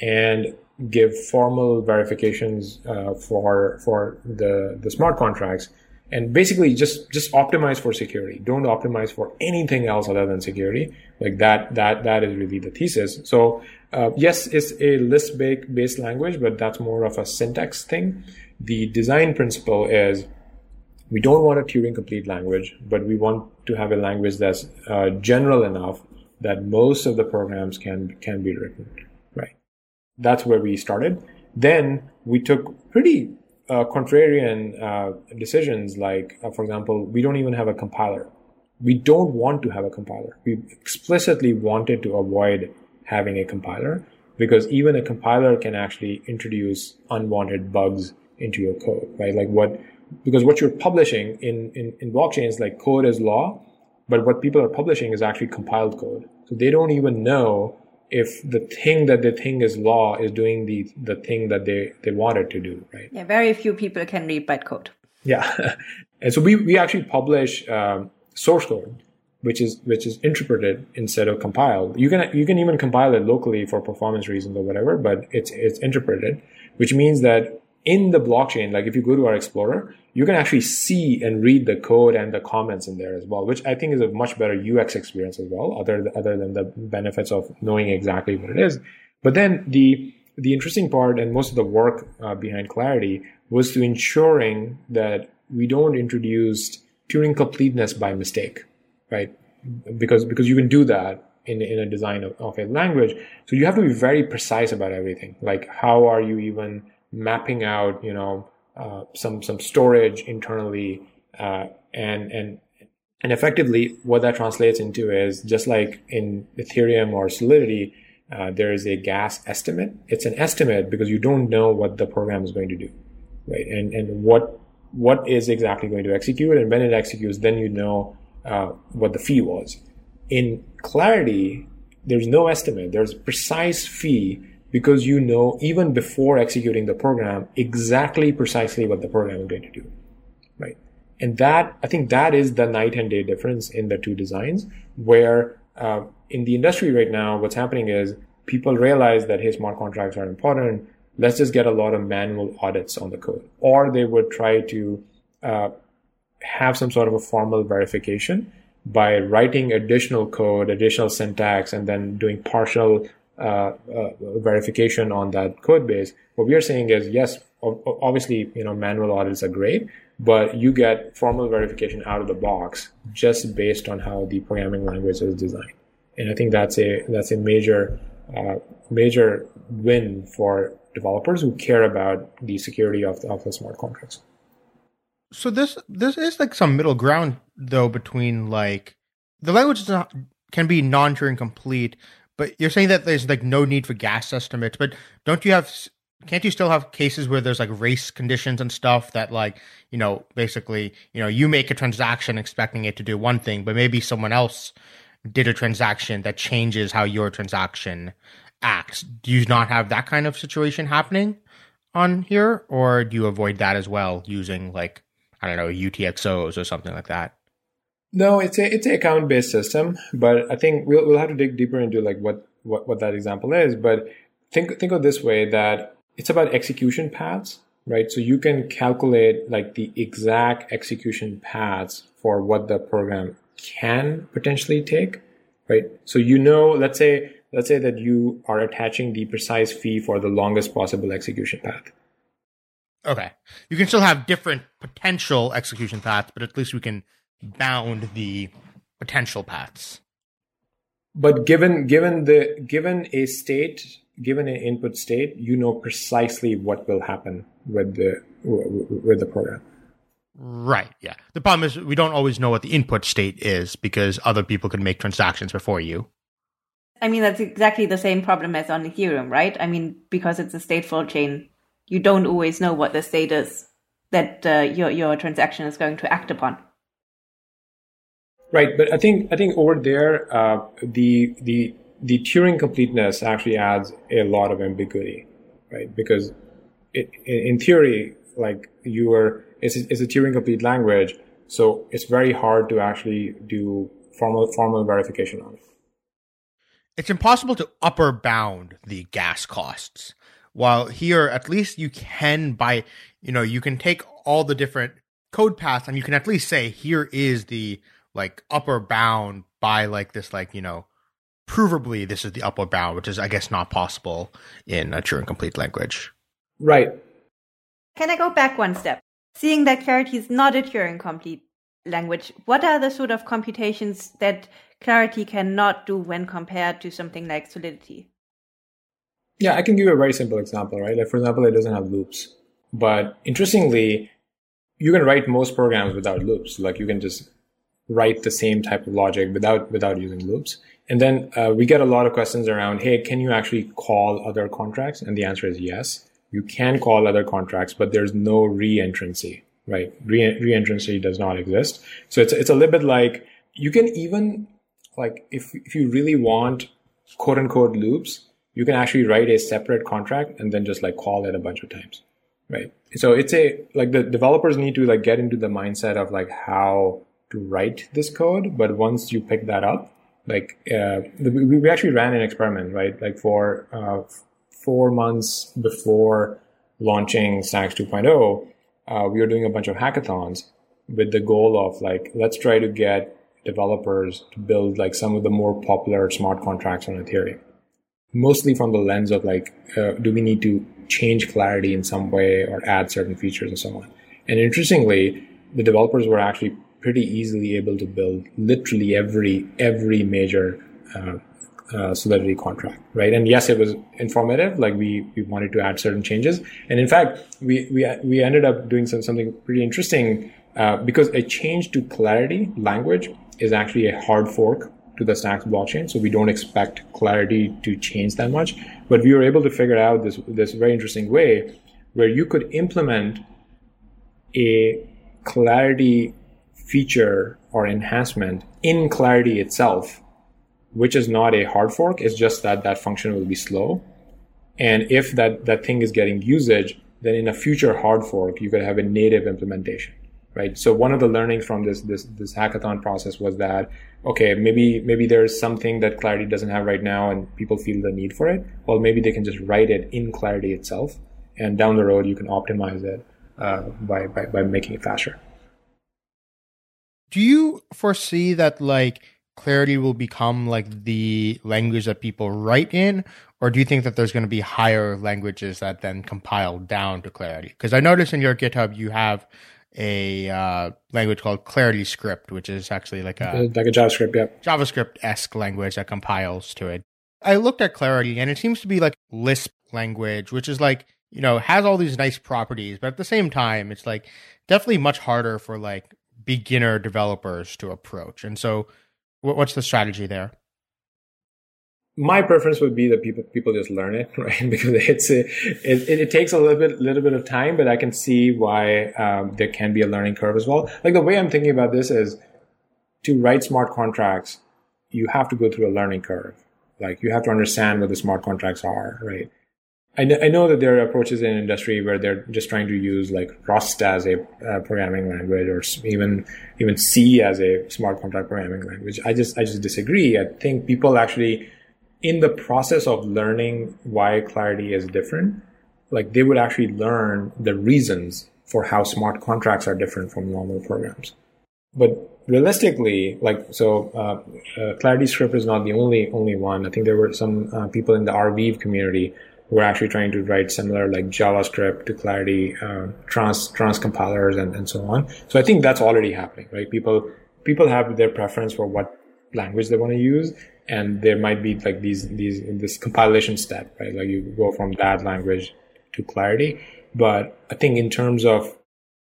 and give formal verifications uh, for for the the smart contracts and basically just just optimize for security. Don't optimize for anything else other than security. Like that that that is really the thesis. So uh, yes it's a Lisp based language but that's more of a syntax thing. The design principle is we don't want a turing complete language but we want to have a language that's uh, general enough that most of the programs can can be written right? That's where we started. Then we took pretty uh, contrarian uh, decisions, like, uh, for example, we don't even have a compiler. We don't want to have a compiler. We explicitly wanted to avoid having a compiler because even a compiler can actually introduce unwanted bugs into your code, right? Like what, because what you're publishing in, in, in blockchains, like code is law, but what people are publishing is actually compiled code. So they don't even know if the thing that they think is law is doing the the thing that they they want it to do right? Yeah very few people can read bytecode yeah. And so we we actually publish um, source code which is which is interpreted instead of compiled. You can you can even compile it locally for performance reasons or whatever but it's it's interpreted which means that in the blockchain like if you go to our explorer you can actually see and read the code and the comments in there as well, which I think is a much better UX experience as well, other, other than the benefits of knowing exactly what it is. But then the, the interesting part and most of the work uh, behind Clarity was to ensuring that we don't introduce Turing completeness by mistake, right? Because, because you can do that in, in a design of, of a language. So you have to be very precise about everything. Like how are you even mapping out, you know, uh, some some storage internally, uh, and and and effectively what that translates into is just like in Ethereum or Solidity, uh, there is a gas estimate. It's an estimate because you don't know what the program is going to do, right? And and what what is exactly going to execute, and when it executes, then you know uh, what the fee was. In Clarity, there's no estimate. There's precise fee because you know even before executing the program exactly precisely what the program is going to do right? And that i think that is the night and day difference in the two designs where uh, in the industry right now what's happening is people realize that hey smart contracts are important. Let's just get a lot of manual audits on the code. Or they would try to uh, have some sort of a formal verification by writing additional code additional syntax and then doing partial uh, uh, verification on that code base. What we are saying is, yes, obviously, you know, manual audits are great, but you get formal verification out of the box just based on how the programming language is designed. And I think that's a that's a major uh, major win for developers who care about the security of the, of the smart contracts. So this this is like some middle ground though between like the language not, can be non-Turing complete, but you're saying that there's like no need for gas estimates, but don't you have can't you still have cases where there's like race conditions and stuff that like you know basically you know you make a transaction expecting it to do one thing but maybe someone else did a transaction that changes how your transaction acts? Do you not have that kind of situation happening on here or do you avoid that as well using like i don't know utxos or something like that no it's a it's a account based system but i think we'll, we'll have to dig deeper into like what, what what that example is but think think of this way that it's about execution paths, right? So you can calculate like the exact execution paths for what the program can potentially take, right? So you know, let's say, let's say that you are attaching the precise fee for the longest possible execution path. Okay. You can still have different potential execution paths, but at least we can bound the potential paths. But given given the given a state given an input state, you know precisely what will happen with the with the program. Right. Yeah. The problem is we don't always know what the input state is because other people can make transactions before you. I mean, that's exactly the same problem as on Ethereum, right? I mean, because it's a stateful chain, you don't always know what the state is that uh, your your transaction is going to act upon. Right, but I think I think over there, uh, the the the Turing completeness actually adds a lot of ambiguity, right? Because it, in theory, like you are, it's a, it's a Turing complete language, so it's very hard to actually do formal formal verification on it. It's impossible to upper bound the gas costs. While here, at least you can buy, you know, you can take all the different code paths and you can at least say here is the like upper bound by like this like you know provably this is the upper bound, which is, I guess, not possible in a Turing complete language. Right. Can I go back one step? Seeing that Clarity is not a Turing complete language, what are the sort of computations that Clarity cannot do when compared to something like Solidity? Yeah, I can give you a very simple example, right? Like, for example, it doesn't have loops. But interestingly, you can write most programs without loops. Like, you can just write the same type of logic without without using loops. And then uh, we get a lot of questions around, hey, can you actually call other contracts? And the answer is yes. You can call other contracts, but there's no reentrancy, right? Re- reentrancy does not exist. So it's, it's a little bit like you can even, like, if, if you really want quote unquote loops, you can actually write a separate contract and then just like call it a bunch of times, right? So it's a, like the developers need to like get into the mindset of like how to write this code. But once you pick that up, like uh, we, we actually ran an experiment, right? Like for uh, four months before launching Stacks 2.0, uh, we were doing a bunch of hackathons with the goal of like, let's try to get developers to build like some of the more popular smart contracts on Ethereum. Mostly from the lens of like, uh, do we need to change clarity in some way or add certain features and so on? And interestingly, the developers were actually pretty easily able to build literally every every major uh, uh, Solidity contract, right? And yes, it was informative. Like we we wanted to add certain changes, and in fact, we we we ended up doing some something pretty interesting uh, because a change to Clarity language is actually a hard fork to the Stacks blockchain. So we don't expect Clarity to change that much, but we were able to figure out this this very interesting way where you could implement a Clarity feature or enhancement in Clarity itself, which is not a hard fork. It's just that that function will be slow. And if that, that thing is getting usage, then in a future hard fork, you could have a native implementation, right? So one of the learnings from this, this, this hackathon process was that, okay, maybe, maybe there's something that Clarity doesn't have right now and people feel the need for it. Well, maybe they can just write it in Clarity itself. And down the road, you can optimize it uh, by, by, by making it faster do you foresee that like clarity will become like the language that people write in? Or do you think that there's going to be higher languages that then compile down to clarity? Because i noticed in your github you have a uh, language called clarity script which is actually like a like a javascript yeah. Javascript-esque language that compiles to it. I looked at clarity and it seems to be like lisp language which is like you know has all these nice properties but at the same time it's like definitely much harder for like beginner developers to approach. And so, what's the strategy there? my preference would be that people people just learn it, right? Because it's a, it, it, takes a little bit little bit of time, but I can see why um, there can be a learning curve as well. Like the way I'm thinking about this is to write smart contracts, you have to go through a learning curve. Like you have to understand what the smart contracts are, right? I, I know that there are approaches in industry where they're just trying to use like Rust as a uh, programming language or even even C as a smart contract programming language. I just I just disagree. I think people actually in the process of learning why clarity is different, like they would actually learn the reasons for how smart contracts are different from normal programs. But realistically, like so, uh, uh, Clarity Script is not the only only one. I think there were some uh, people in the Arweave community who are actually trying to write similar like JavaScript to Clarity uh, trans trans compilers and, and so on. So I think that's already happening, right? People people have their preference for what language they want to use, and there might be like these these this compilation step, right? Like you go from that language to Clarity. But I think in terms of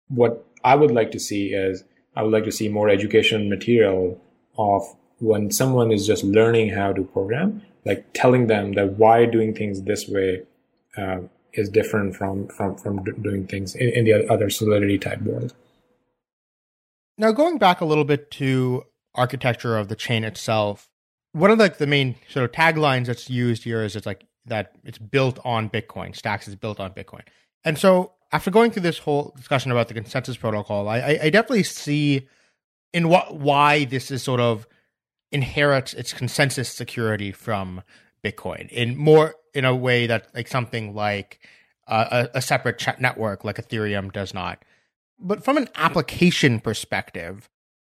what I would like to see is I would like to see more education material of when someone is just learning how to program, like telling them that why doing things this way uh, is different from from from doing things in, in the other solidity type world. Now, going back a little bit to architecture of the chain itself, one of the, the main sort of taglines that's used here is it's like that it's built on Bitcoin. Stacks is built on Bitcoin. And so after going through this whole discussion about the consensus protocol, I, I definitely see in what why this is sort of inherits its consensus security from Bitcoin in more in a way that like something like uh, a, a separate network like Ethereum does not. But from an application perspective,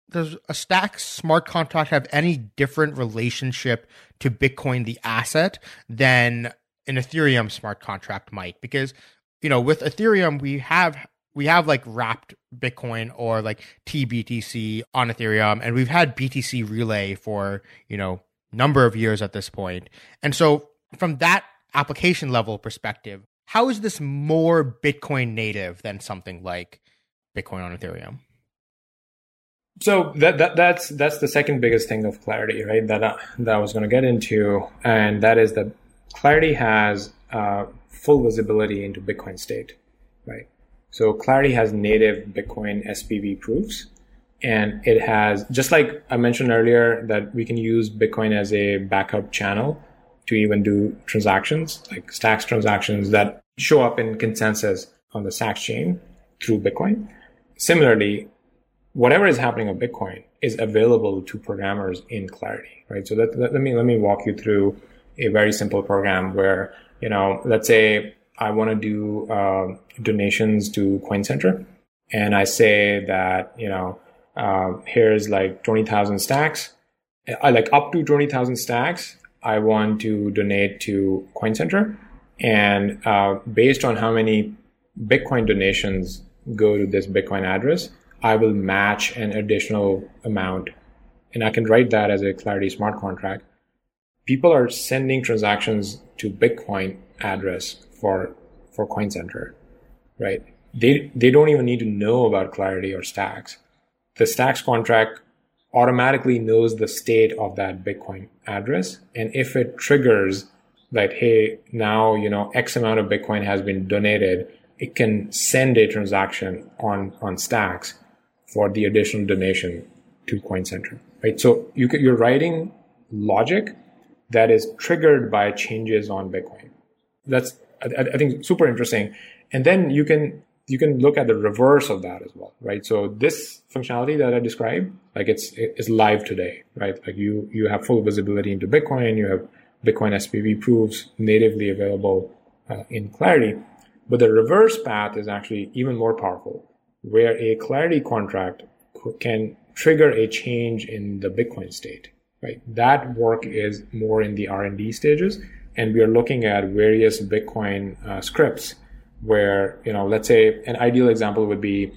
does a stack smart contract have any different relationship to Bitcoin, the asset, than an Ethereum smart contract might? Because you know, with Ethereum, we have we have like wrapped Bitcoin or like TBTC on Ethereum, and we've had BTC Relay for you know number of years at this point. And so, from that application level perspective, how is this more Bitcoin native than something like Bitcoin on Ethereum? So that, that that's that's the second biggest thing of Clarity, right? That uh, that I was going to get into, and that is that Clarity has uh, full visibility into Bitcoin state, right? So Clarity has native Bitcoin SPV proofs. And it has, just like I mentioned earlier, that we can use Bitcoin as a backup channel to even do transactions, like stacks transactions that show up in consensus on the Stacks chain through Bitcoin. Similarly, whatever is happening on Bitcoin is available to programmers in Clarity, right? So let, let, let me let me walk you through a very simple program where you know, let's say I want to do uh, donations to Coin Center, and I say that you know, uh, here's like twenty thousand stacks. I like up to twenty thousand stacks. I want to donate to Coin Center, and uh, based on how many Bitcoin donations go to this Bitcoin address, I will match an additional amount, and I can write that as a Clarity smart contract people are sending transactions to Bitcoin address for for Coin Center, right? They they don't even need to know about Clarity or Stacks. The Stacks contract automatically knows the state of that Bitcoin address, and if it triggers that, hey, now you know X amount of Bitcoin has been donated, it can send a transaction on on Stacks for the additional donation to Coin Center, right? So you, you're writing logic that is triggered by changes on Bitcoin. That's I, I think super interesting. And then you can you can look at the reverse of that as well, right? So this functionality that I described, like it's it's live today, right? Like you you have full visibility into Bitcoin, you have Bitcoin SPV proofs natively available uh, in Clarity, but the reverse path is actually even more powerful, where a Clarity contract can trigger a change in the Bitcoin state right? That work is more in the R&D stages. And we are looking at various Bitcoin uh, scripts where, you know, let's say an ideal example would be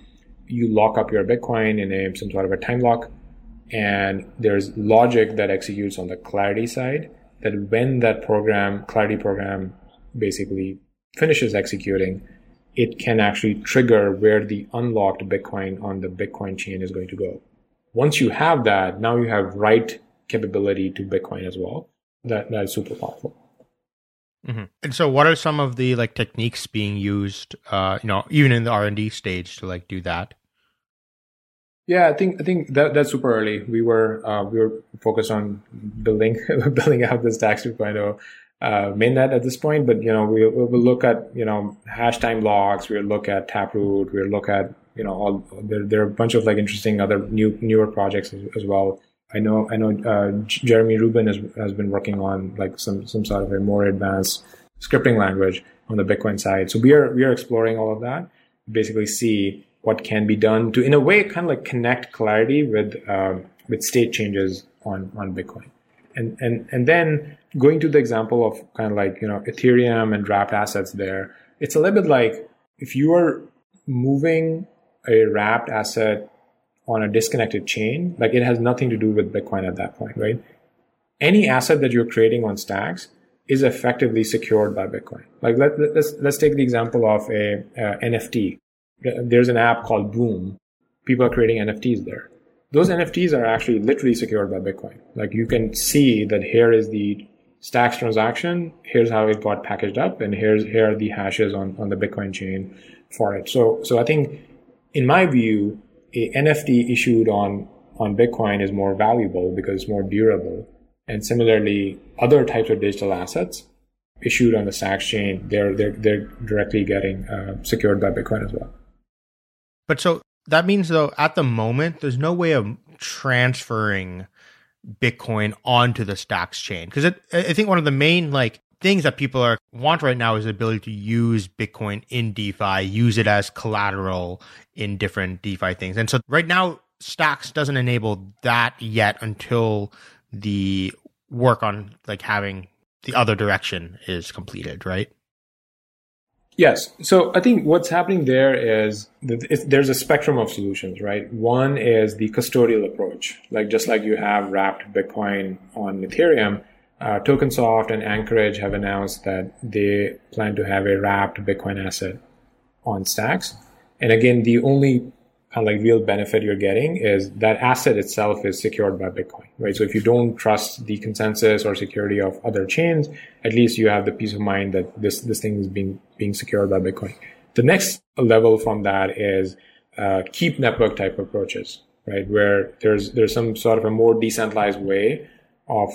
you lock up your Bitcoin in a, some sort of a time lock and there's logic that executes on the clarity side that when that program, clarity program basically finishes executing, it can actually trigger where the unlocked Bitcoin on the Bitcoin chain is going to go. Once you have that, now you have write capability to Bitcoin as well. that that is super powerful. Mm-hmm. And so, what are some of the like techniques being used? Uh, you know, even in the R and D stage to like do that. Yeah, I think I think that that's super early. We were uh, we were focused on building building out the Stacks 2.0 uh, mainnet at this point, but you know we will look at you know hash time locks. We'll look at Taproot. We'll look at you know all there, there are a bunch of like interesting other new newer projects as, as well. I know I know uh, Jeremy Rubin has has been working on like some some sort of a more advanced scripting language on the Bitcoin side. So we are we are exploring all of that. Basically, see what can be done to in a way kind of like connect clarity with uh, with state changes on on Bitcoin. And and and then going to the example of kind of like you know Ethereum and wrapped assets there, it's a little bit like if you are moving a wrapped asset on a disconnected chain, like it has nothing to do with Bitcoin at that point, right? Any asset that you're creating on stacks is effectively secured by Bitcoin. Like let, us let's, let's take the example of a, NFT. There's an app called Boom. People are creating NFTs there. Those NFTs are actually literally secured by Bitcoin. Like you can see that here is the stacks transaction. Here's how it got packaged up, and here's here are the hashes on on the Bitcoin chain for it. So so I think in my view, a NFT issued on on Bitcoin is more valuable because it's more durable. And similarly, other types of digital assets issued on the Stacks chain, they're they're they're directly getting uh, secured by Bitcoin as well. But so that means though, at the moment, there's no way of transferring Bitcoin onto the Stacks chain because I think one of the main like things that people are want right now is the ability to use Bitcoin in DeFi, use it as collateral in different DeFi things. And so right now, Stacks doesn't enable that yet until the work on like having the other direction is completed, right? Yes. So I think what's happening there is there's a spectrum of solutions, right? One is the custodial approach, like just like you have wrapped Bitcoin on Ethereum uh, Tokensoft and Anchorage have announced that they plan to have a wrapped Bitcoin asset on Stacks. And again, the only kind of like real benefit you're getting is that asset itself is secured by Bitcoin, right? So if you don't trust the consensus or security of other chains, at least you have the peace of mind that this this thing is being being secured by Bitcoin. The next level from that is uh, keep network type approaches, right? Where there's there's some sort of a more decentralized way of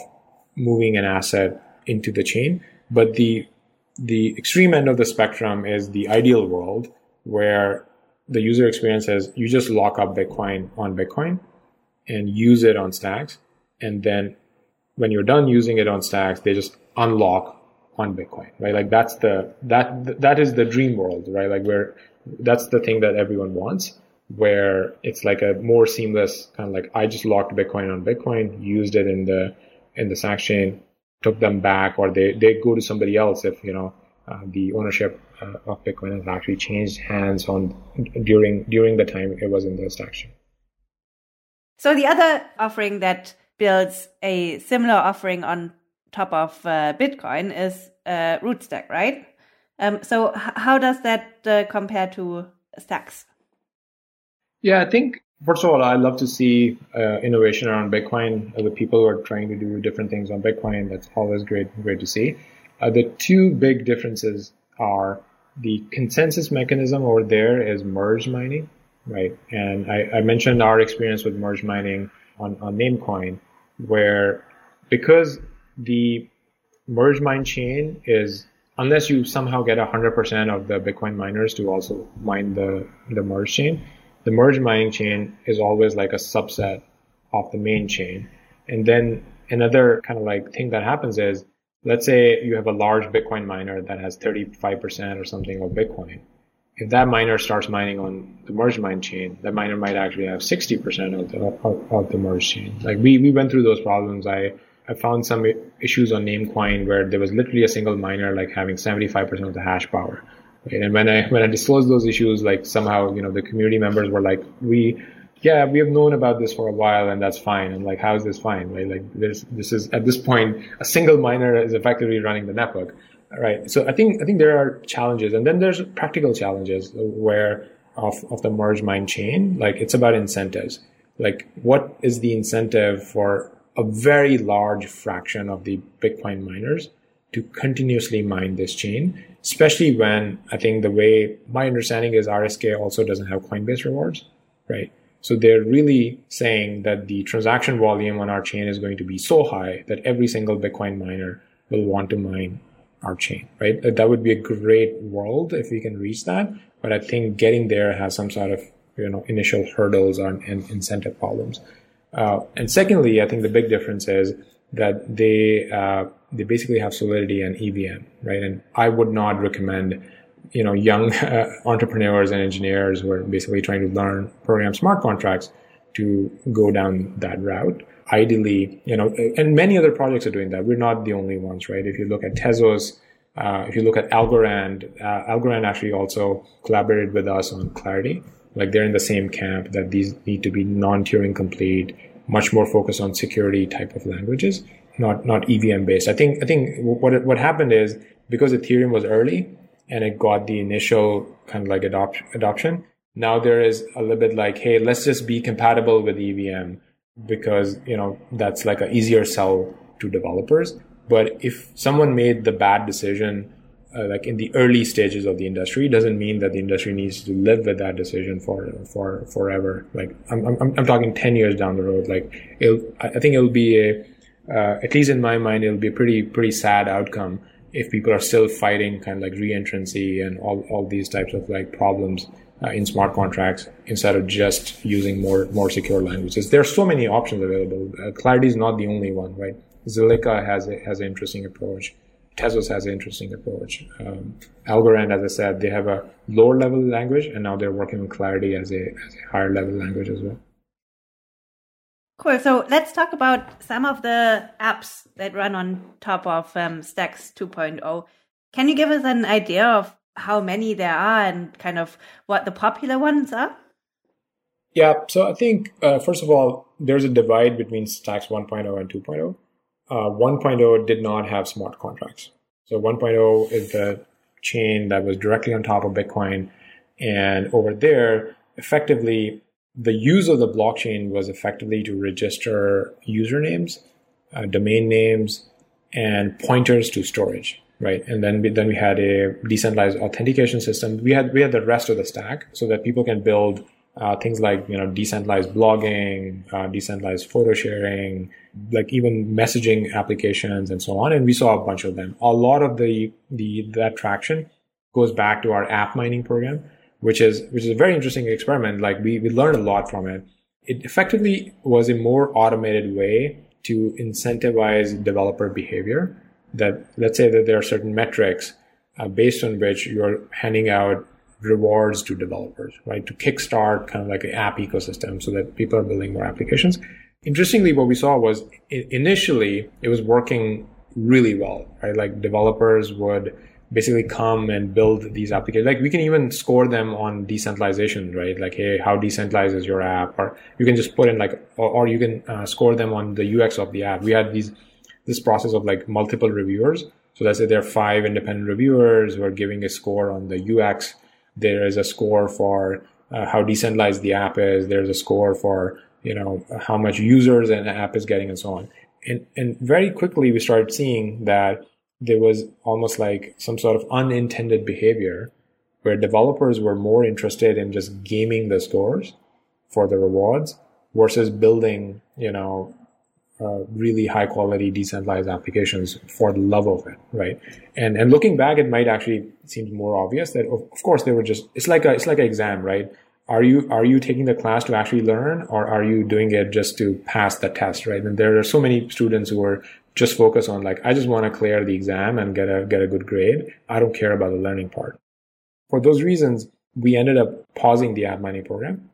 moving an asset into the chain. But the the extreme end of the spectrum is the ideal world where the user experience is you just lock up Bitcoin on Bitcoin and use it on stacks. And then when you're done using it on stacks, they just unlock on Bitcoin, right? Like that's the, that, that is the dream world, right? Like where that's the thing that everyone wants, where it's like a more seamless kind of like I just locked Bitcoin on Bitcoin, used it in the in the Stacks chain took them back or they, they go to somebody else if, you know, uh, the ownership uh, of Bitcoin has actually changed hands on during during the time it was in the Stacks chain. So the other offering that builds a similar offering on top of uh, Bitcoin is uh, Rootstock, right? Um, so how does that uh, compare to Stacks? Yeah, I think First of all, I love to see uh, innovation around Bitcoin. Uh, the people who are trying to do different things on Bitcoin. That's always great, great to see. Uh, the two big differences are the consensus mechanism over there is merge mining, right? And I, I mentioned our experience with merge mining on, on Namecoin, where because the merge mine chain is unless you somehow get 100% of the Bitcoin miners to also mine the, the merge chain, the merge mining chain is always like a subset of the main chain. And then another kind of like thing that happens is, let's say you have a large Bitcoin miner that has 35% or something of Bitcoin. If that miner starts mining on the merge mine chain, that miner might actually have 60% of the, of, of the merge chain. Like we, we went through those problems. I, I found some issues on Namecoin where there was literally a single miner like having 75% of the hash power. And when I when I disclosed those issues, like somehow you know the community members were like, we yeah we have known about this for a while and that's fine. And like how is this fine? Right? Like there's this is at this point a single miner is effectively running the network. Right. So I think I think there are challenges, and then there's practical challenges where of of the merge mine chain. Like it's about incentives. Like what is the incentive for a very large fraction of the Bitcoin miners to continuously mine this chain, especially when I think the way my understanding is RSK also doesn't have Coinbase rewards, right? So they're really saying that the transaction volume on our chain is going to be so high that every single Bitcoin miner will want to mine our chain, right? That would be a great world if we can reach that. But I think getting there has some sort of, you know, initial hurdles and, incentive problems. Uh, and secondly, I think the big difference is that they uh, they basically have Solidity and EVM, right? And I would not recommend, you know, young uh, entrepreneurs and engineers who are basically trying to learn program smart contracts to go down that route. Ideally, you know, and many other projects are doing that. We're not the only ones, right? If you look at Tezos, uh, if you look at Algorand, uh, Algorand actually also collaborated with us on Clarity like they're in the same camp that these need to be non-Turing complete, much more focused on security type of languages, not not EVM based. I think I think what what happened is because Ethereum was early and it got the initial kind of like adoption adoption. Now there is a little bit like, hey, let's just be compatible with EVM because you know that's like an easier sell to developers. But if someone made the bad decision uh, like in the early stages of the industry doesn't mean that the industry needs to live with that decision for for forever. Like I'm I'm, I'm talking ten years down the road. Like I think it'll be a uh, at least in my mind it'll be a pretty pretty sad outcome if people are still fighting kind of like reentrancy and all all these types of like problems. Uh, in smart contracts instead of just using more more secure languages. There are so many options available. Uh, Clarity is not the only one, right? Zilliqa has a, has an interesting approach. Tezos has an interesting approach. Um, Algorand, as I said, they have a lower level language, and now they're working on Clarity as a, as a higher level language as well. Cool. So let's talk about some of the apps that run on top of um, Stacks 2.0. Can you give us an idea of how many there are and kind of what the popular ones are? Yeah. So I think, uh, first of all, there's a divide between Stacks 1.0 and 2.0 uh, 1.0 did not have smart contracts. So 1.0 is the chain that was directly on top of Bitcoin. And over there, effectively, the use of the blockchain was effectively to register usernames, uh, domain names, and pointers to storage, right? And then we, then we had a decentralized authentication system. We had we had the rest of the stack so that people can build uh, things like you know decentralized blogging, uh, decentralized photo sharing, like even messaging applications and so on. And we saw a bunch of them. A lot of the the that traction goes back to our app mining program, which is which is a very interesting experiment. Like we we learned a lot from it. It effectively was a more automated way to incentivize developer behavior. That let's say that there are certain metrics uh, based on which you're handing out rewards to developers, right? To kickstart kind of like an app ecosystem so that people are building more applications. Interestingly, what we saw was initially it was working really well, right? Like developers would basically come and build these applications. Like we can even score them on decentralization, right? Like, hey, how decentralized is your app? Or you can just put in like, or, or you can uh, score them on the UX of the app. We had these, this process of like multiple reviewers. So let's say there are five independent reviewers who are giving a score on the UX there is a score for uh, how decentralized the app is. There's a score for you know how much users an app is getting and so on. And and very quickly we started seeing that there was almost like some sort of unintended behavior where developers were more interested in just gaming the scores for the rewards versus building you know uh, really high quality decentralized applications for the love of it, right? And and looking back, it might actually seem more obvious that of, of course they were just it's like a it's like an exam, right? Are you are you taking the class to actually learn, or are you doing it just to pass the test, right? And there are so many students who are just focus on like I just want to clear the exam and get a get a good grade. I don't care about the learning part. For those reasons, we ended up pausing the app mining program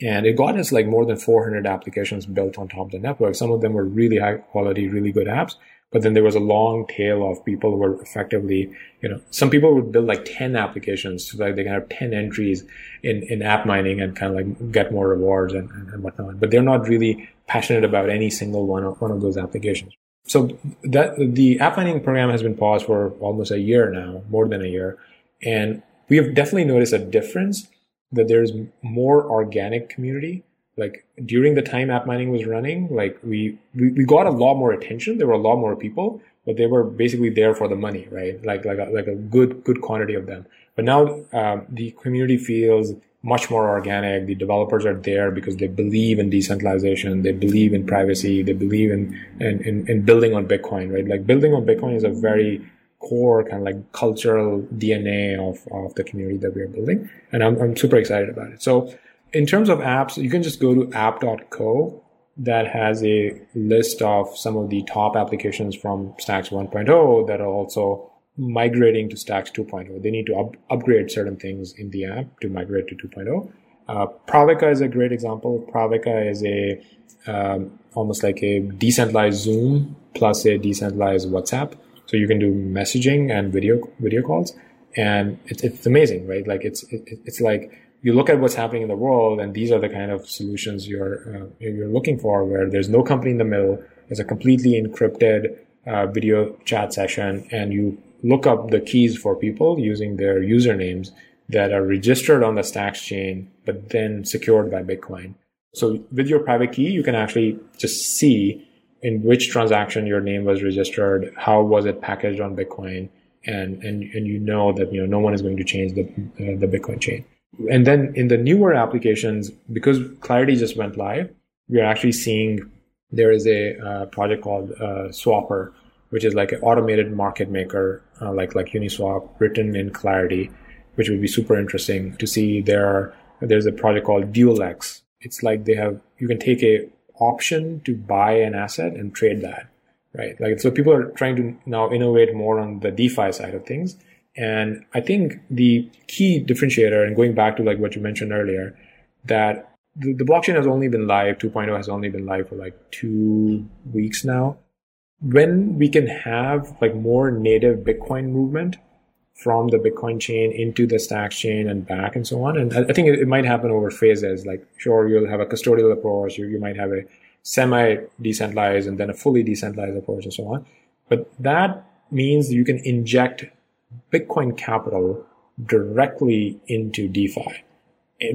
and it got us like more than 400 applications built on top of the network. Some of them were really high quality, really good apps. But then there was a long tail of people who were effectively, you know, some people would build like 10 applications so that they can have 10 entries in, in app mining and kind of like get more rewards and, and, and whatnot. But they're not really passionate about any single one of, one of those applications. So that the app mining program has been paused for almost a year now, more than a year. And we have definitely noticed a difference that there's more organic community like during the time app mining was running, like we, we, we got a lot more attention. There were a lot more people, but they were basically there for the money, right? Like, like, a, like a good, good quantity of them. But now, um, the community feels much more organic. The developers are there because they believe in decentralization. They believe in privacy. They believe in, in, in, in building on Bitcoin, right? Like building on Bitcoin is a very core kind of like cultural DNA of, of the community that we are building. And I'm, I'm super excited about it. So in terms of apps, you can just go to app.co that has a list of some of the top applications from Stacks 1.0 that are also migrating to Stacks 2.0. They need to up- upgrade certain things in the app to migrate to 2.0. Uh, Pravica is a great example. Pravica is a um, almost like a decentralized Zoom plus a decentralized WhatsApp. So you can do messaging and video video calls, and it's it's amazing, right? Like it's it, it's like you look at what's happening in the world, and these are the kind of solutions you're uh, you're looking for, where there's no company in the middle. There's a completely encrypted uh, video chat session, and you look up the keys for people using their usernames that are registered on the Stacks chain, but then secured by Bitcoin. So with your private key, you can actually just see in which transaction your name was registered, how was it packaged on Bitcoin, and and and you know that you know no one is going to change the uh, the Bitcoin chain. And then in the newer applications, because Clarity just went live, we are actually seeing there is a uh, project called uh, Swapper, which is like an automated market maker, uh, like like Uniswap, written in Clarity, which would be super interesting to see. There there's a project called DualX. It's like they have you can take a option to buy an asset and trade that, right? Like so, people are trying to now innovate more on the DeFi side of things. And I think the key differentiator, and going back to like what you mentioned earlier, that the, the blockchain has only been live, 2.0 has only been live for like two weeks now when we can have like more native Bitcoin movement from the Bitcoin chain into the Stacks chain and back and so on. And I think it, might happen over phases. Like, sure, you'll have a custodial approach, you, you might have a semi decentralized and then a fully decentralized approach and so on. But that means you can inject Bitcoin capital directly into DeFi,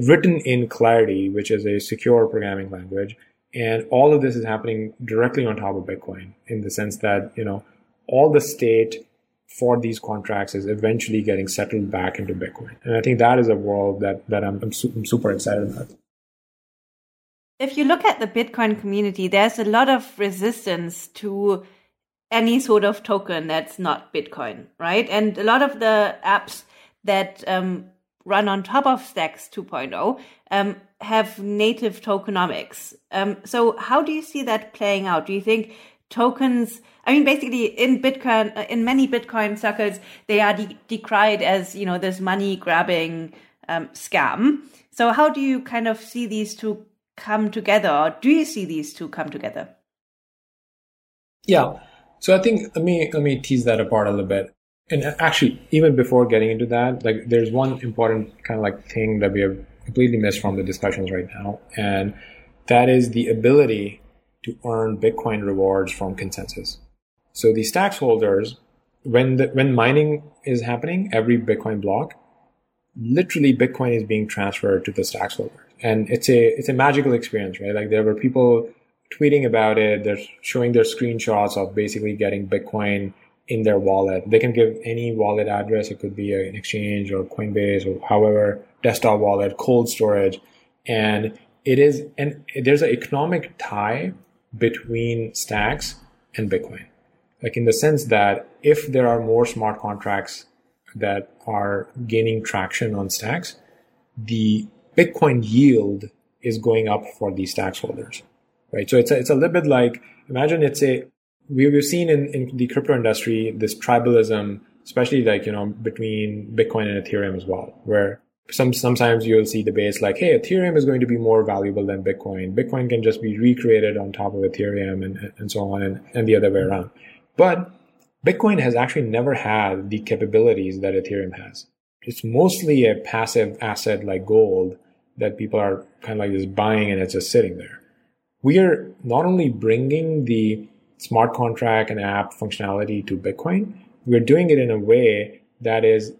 written in Clarity, which is a secure programming language and all of this is happening directly on top of Bitcoin in the sense that, you know, all the state for these contracts is eventually getting settled back into Bitcoin. And I think that is a world that, that I'm, I'm, su- I'm super excited about. If you look at the Bitcoin community, there's a lot of resistance to any sort of token that's not Bitcoin, right? And a lot of the apps that um, run on top of Stacks 2.0 um, have native tokenomics. Um, so how do you see that playing out? Do you think tokens? I mean, basically, in Bitcoin, uh, in many Bitcoin circles, they are de- decried as you know this money grabbing um, scam. So how do you kind of see these two come together, or do you see these two come together? Yeah. So I think let me let me tease that apart a little bit and actually even before getting into that like there's one important kind of like thing that we have completely missed from the discussions right now and that is the ability to earn bitcoin rewards from consensus so the stacks holders when the when mining is happening every bitcoin block literally bitcoin is being transferred to the stacks holders and it's a it's a magical experience right like there were people tweeting about it they're showing their screenshots of basically getting bitcoin in their wallet. They can give any wallet address. It could be an exchange or Coinbase or however desktop wallet, cold storage. And it is, and there's an economic tie between stacks and Bitcoin. Like in the sense that if there are more smart contracts that are gaining traction on stacks, the Bitcoin yield is going up for these stacks holders, right? So it's a, it's a little bit like, imagine it's a, we've seen in, in the crypto industry this tribalism, especially like, you know, between Bitcoin and Ethereum as well, where some sometimes you'll see debates like, hey, Ethereum is going to be more valuable than Bitcoin. Bitcoin can just be recreated on top of Ethereum and, and so on and, and the other way around. But Bitcoin has actually never had the capabilities that Ethereum has. It's mostly a passive asset like gold that people are kind of like just buying and it's just sitting there. We are not only bringing the smart contract and app functionality to Bitcoin, we're doing it in a way that is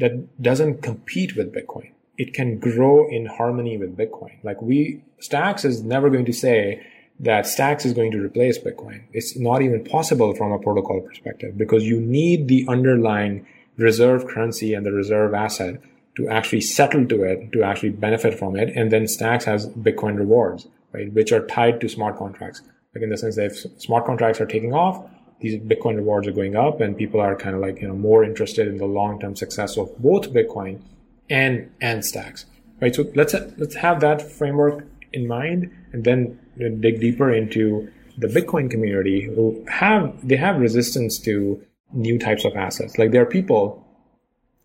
that doesn't compete with Bitcoin. it can grow in harmony with Bitcoin. Like we, Stacks is never going to say that Stacks is going to replace Bitcoin. It's not even possible from a protocol perspective because you need the underlying reserve currency and the reserve asset to actually settle to it, to actually benefit from it. And then Stacks has Bitcoin rewards, right? Which are tied to smart contracts. Like in the sense that if smart contracts are taking off, these Bitcoin rewards are going up and people are kind of like, you know, more interested in the long-term success of both Bitcoin and, and Stacks, right? So let's, let's have that framework in mind and then dig deeper into the Bitcoin community who have, they have resistance to new types of assets. Like there are people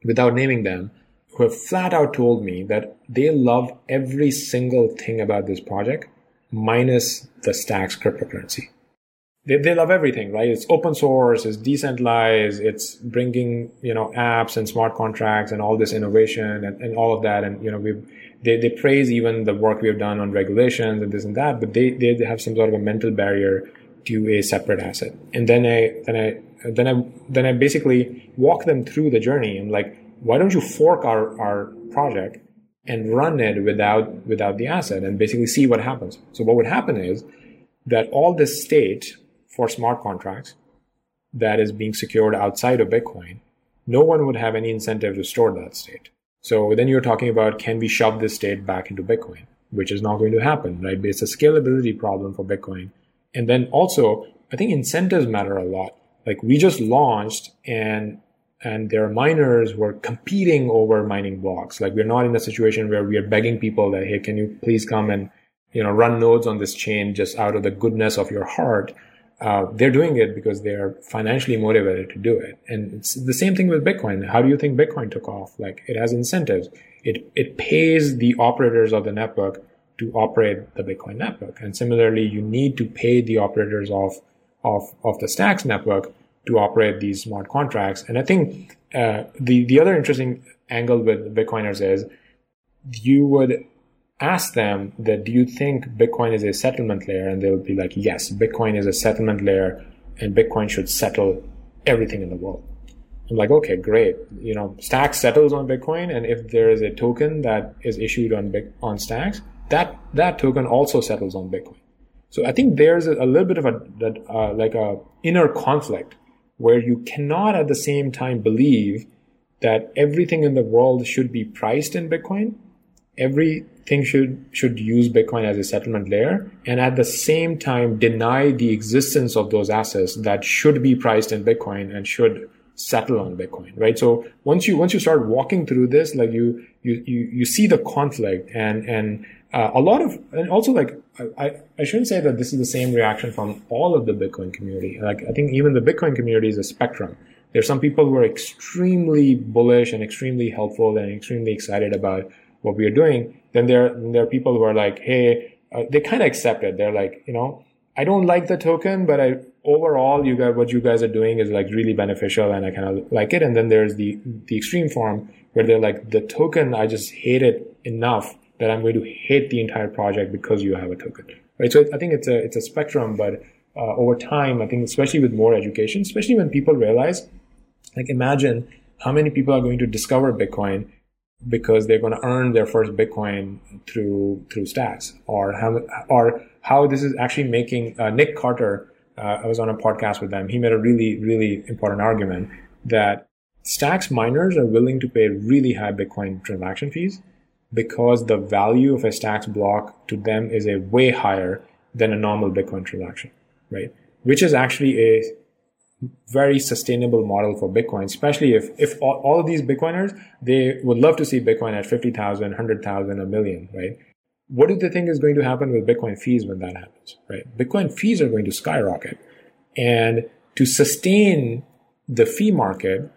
without naming them who have flat out told me that they love every single thing about this project minus the Stacks cryptocurrency. They, they love everything, right? It's open source, it's decentralized, it's bringing, you know, apps and smart contracts and all this innovation and, and all of that. And, you know, we they, they praise even the work we have done on regulations and this and that, but they, they have some sort of a mental barrier to a separate asset. And then I, then I, then I, then I basically walk them through the journey. I'm like, why don't you fork our, our project and run it without without the asset and basically see what happens. So what would happen is that all this state for smart contracts that is being secured outside of Bitcoin, no one would have any incentive to store that state. So then you're talking about can we shove this state back into Bitcoin, which is not going to happen, right? It's a scalability problem for Bitcoin. And then also, I think incentives matter a lot. Like we just launched and and their miners were competing over mining blocks. Like we're not in a situation where we are begging people that, hey, can you please come and, you know, run nodes on this chain just out of the goodness of your heart. Uh, they're doing it because they're financially motivated to do it. And it's the same thing with Bitcoin. How do you think Bitcoin took off? Like it has incentives. It, it pays the operators of the network to operate the Bitcoin network. And similarly, you need to pay the operators of, of, of the Stacks network to operate these smart contracts. And I think uh, the the other interesting angle with Bitcoiners is you would ask them that do you think Bitcoin is a settlement layer, and they'll be like, yes, Bitcoin is a settlement layer, and Bitcoin should settle everything in the world. I'm like, okay, great. You know, Stacks settles on Bitcoin, and if there is a token that is issued on on Stacks, that that token also settles on Bitcoin. So I think there's a, a little bit of a uh, like a inner conflict where you cannot at the same time believe that everything in the world should be priced in Bitcoin. Everything should, should use Bitcoin as a settlement layer and at the same time deny the existence of those assets that should be priced in Bitcoin and should settle on Bitcoin, right? So once you, once you start walking through this, like you, you, you, you see the conflict and, and uh, a lot of, and also like, I, I shouldn't say that this is the same reaction from all of the Bitcoin community. Like, I think even the Bitcoin community is a spectrum. There's some people who are extremely bullish and extremely helpful and extremely excited about what we are doing. Then there, there are people who are like, hey, uh, they kind of accept it. They're like, you know, I don't like the token, but I overall, you guys, what you guys are doing is like really beneficial, and I kind of like it. And then there's the the extreme form where they're like, the token, I just hate it enough that I'm going to hate the entire project because you have a token, right? So I think it's a it's a spectrum, but uh, over time, I think especially with more education, especially when people realize, like imagine how many people are going to discover Bitcoin because they're going to earn their first Bitcoin through through Stacks, or how or how this is actually making uh, Nick Carter. Uh, I was on a podcast with them. He made a really really important argument that Stacks miners are willing to pay really high Bitcoin transaction fees because the value of a stacks block to them is a way higher than a normal Bitcoin transaction, right? Which is actually a very sustainable model for Bitcoin, especially if, if all, all of these Bitcoiners, they would love to see Bitcoin at 50,000, 100,000, a million, right? What do they think is going to happen with Bitcoin fees when that happens, right? Bitcoin fees are going to skyrocket. And to sustain the fee market,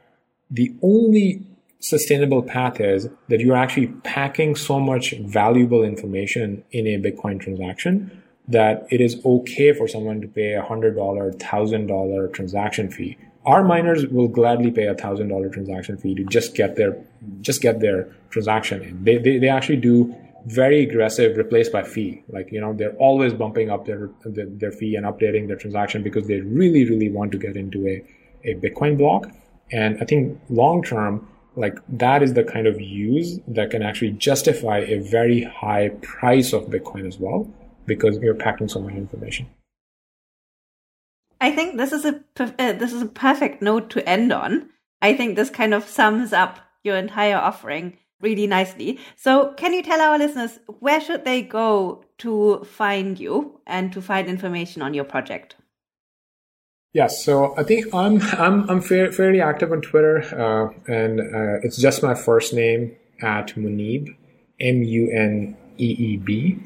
the only sustainable path is that you're actually packing so much valuable information in a Bitcoin transaction that it is okay for someone to pay a hundred dollar, thousand dollar transaction fee. Our miners will gladly pay a thousand dollar transaction fee to just get their just get their transaction in. They, they they actually do very aggressive replace by fee. Like you know they're always bumping up their their, their fee and updating their transaction because they really really want to get into a a Bitcoin block. And I think long term like that is the kind of use that can actually justify a very high price of Bitcoin as well, because you're packing so much information. I think this is a uh, this is a perfect note to end on. I think this kind of sums up your entire offering really nicely. So, can you tell our listeners where should they go to find you and to find information on your project? Yes, so I think I'm I'm I'm fairly active on Twitter, uh, and uh, it's just my first name at Muneeb, M U N E E B,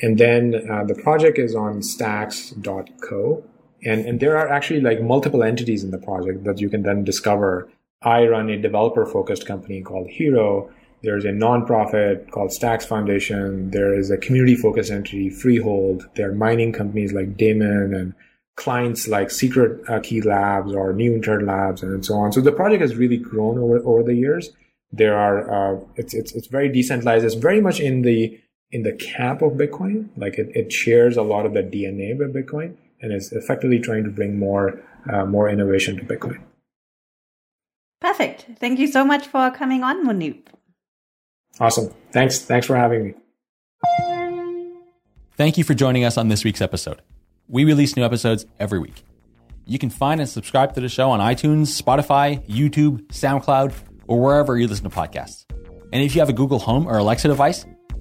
and then uh, the project is on Stacks.co, and and there are actually like multiple entities in the project that you can then discover. I run a developer focused company called Hiro. There's a nonprofit called Stacks Foundation. There is a community focused entity, Freehold. There are mining companies like Daemon and clients like Secret uh, Key Labs or New Internet Labs and so on. So the project has really grown over, over the years. There are, uh, it's, it's, it's very decentralized. It's very much in the, in the camp of Bitcoin. Like it, it shares a lot of the DNA with Bitcoin and is effectively trying to bring more, uh, more innovation to Bitcoin. Perfect. Thank you so much for coming on, Muneeb. Awesome. Thanks. Thanks for having me. Thank you for joining us on this week's episode. We release new episodes every week. You can find and subscribe to the show on iTunes, Spotify, YouTube, SoundCloud, or wherever you listen to podcasts. And if you have a Google Home or Alexa device,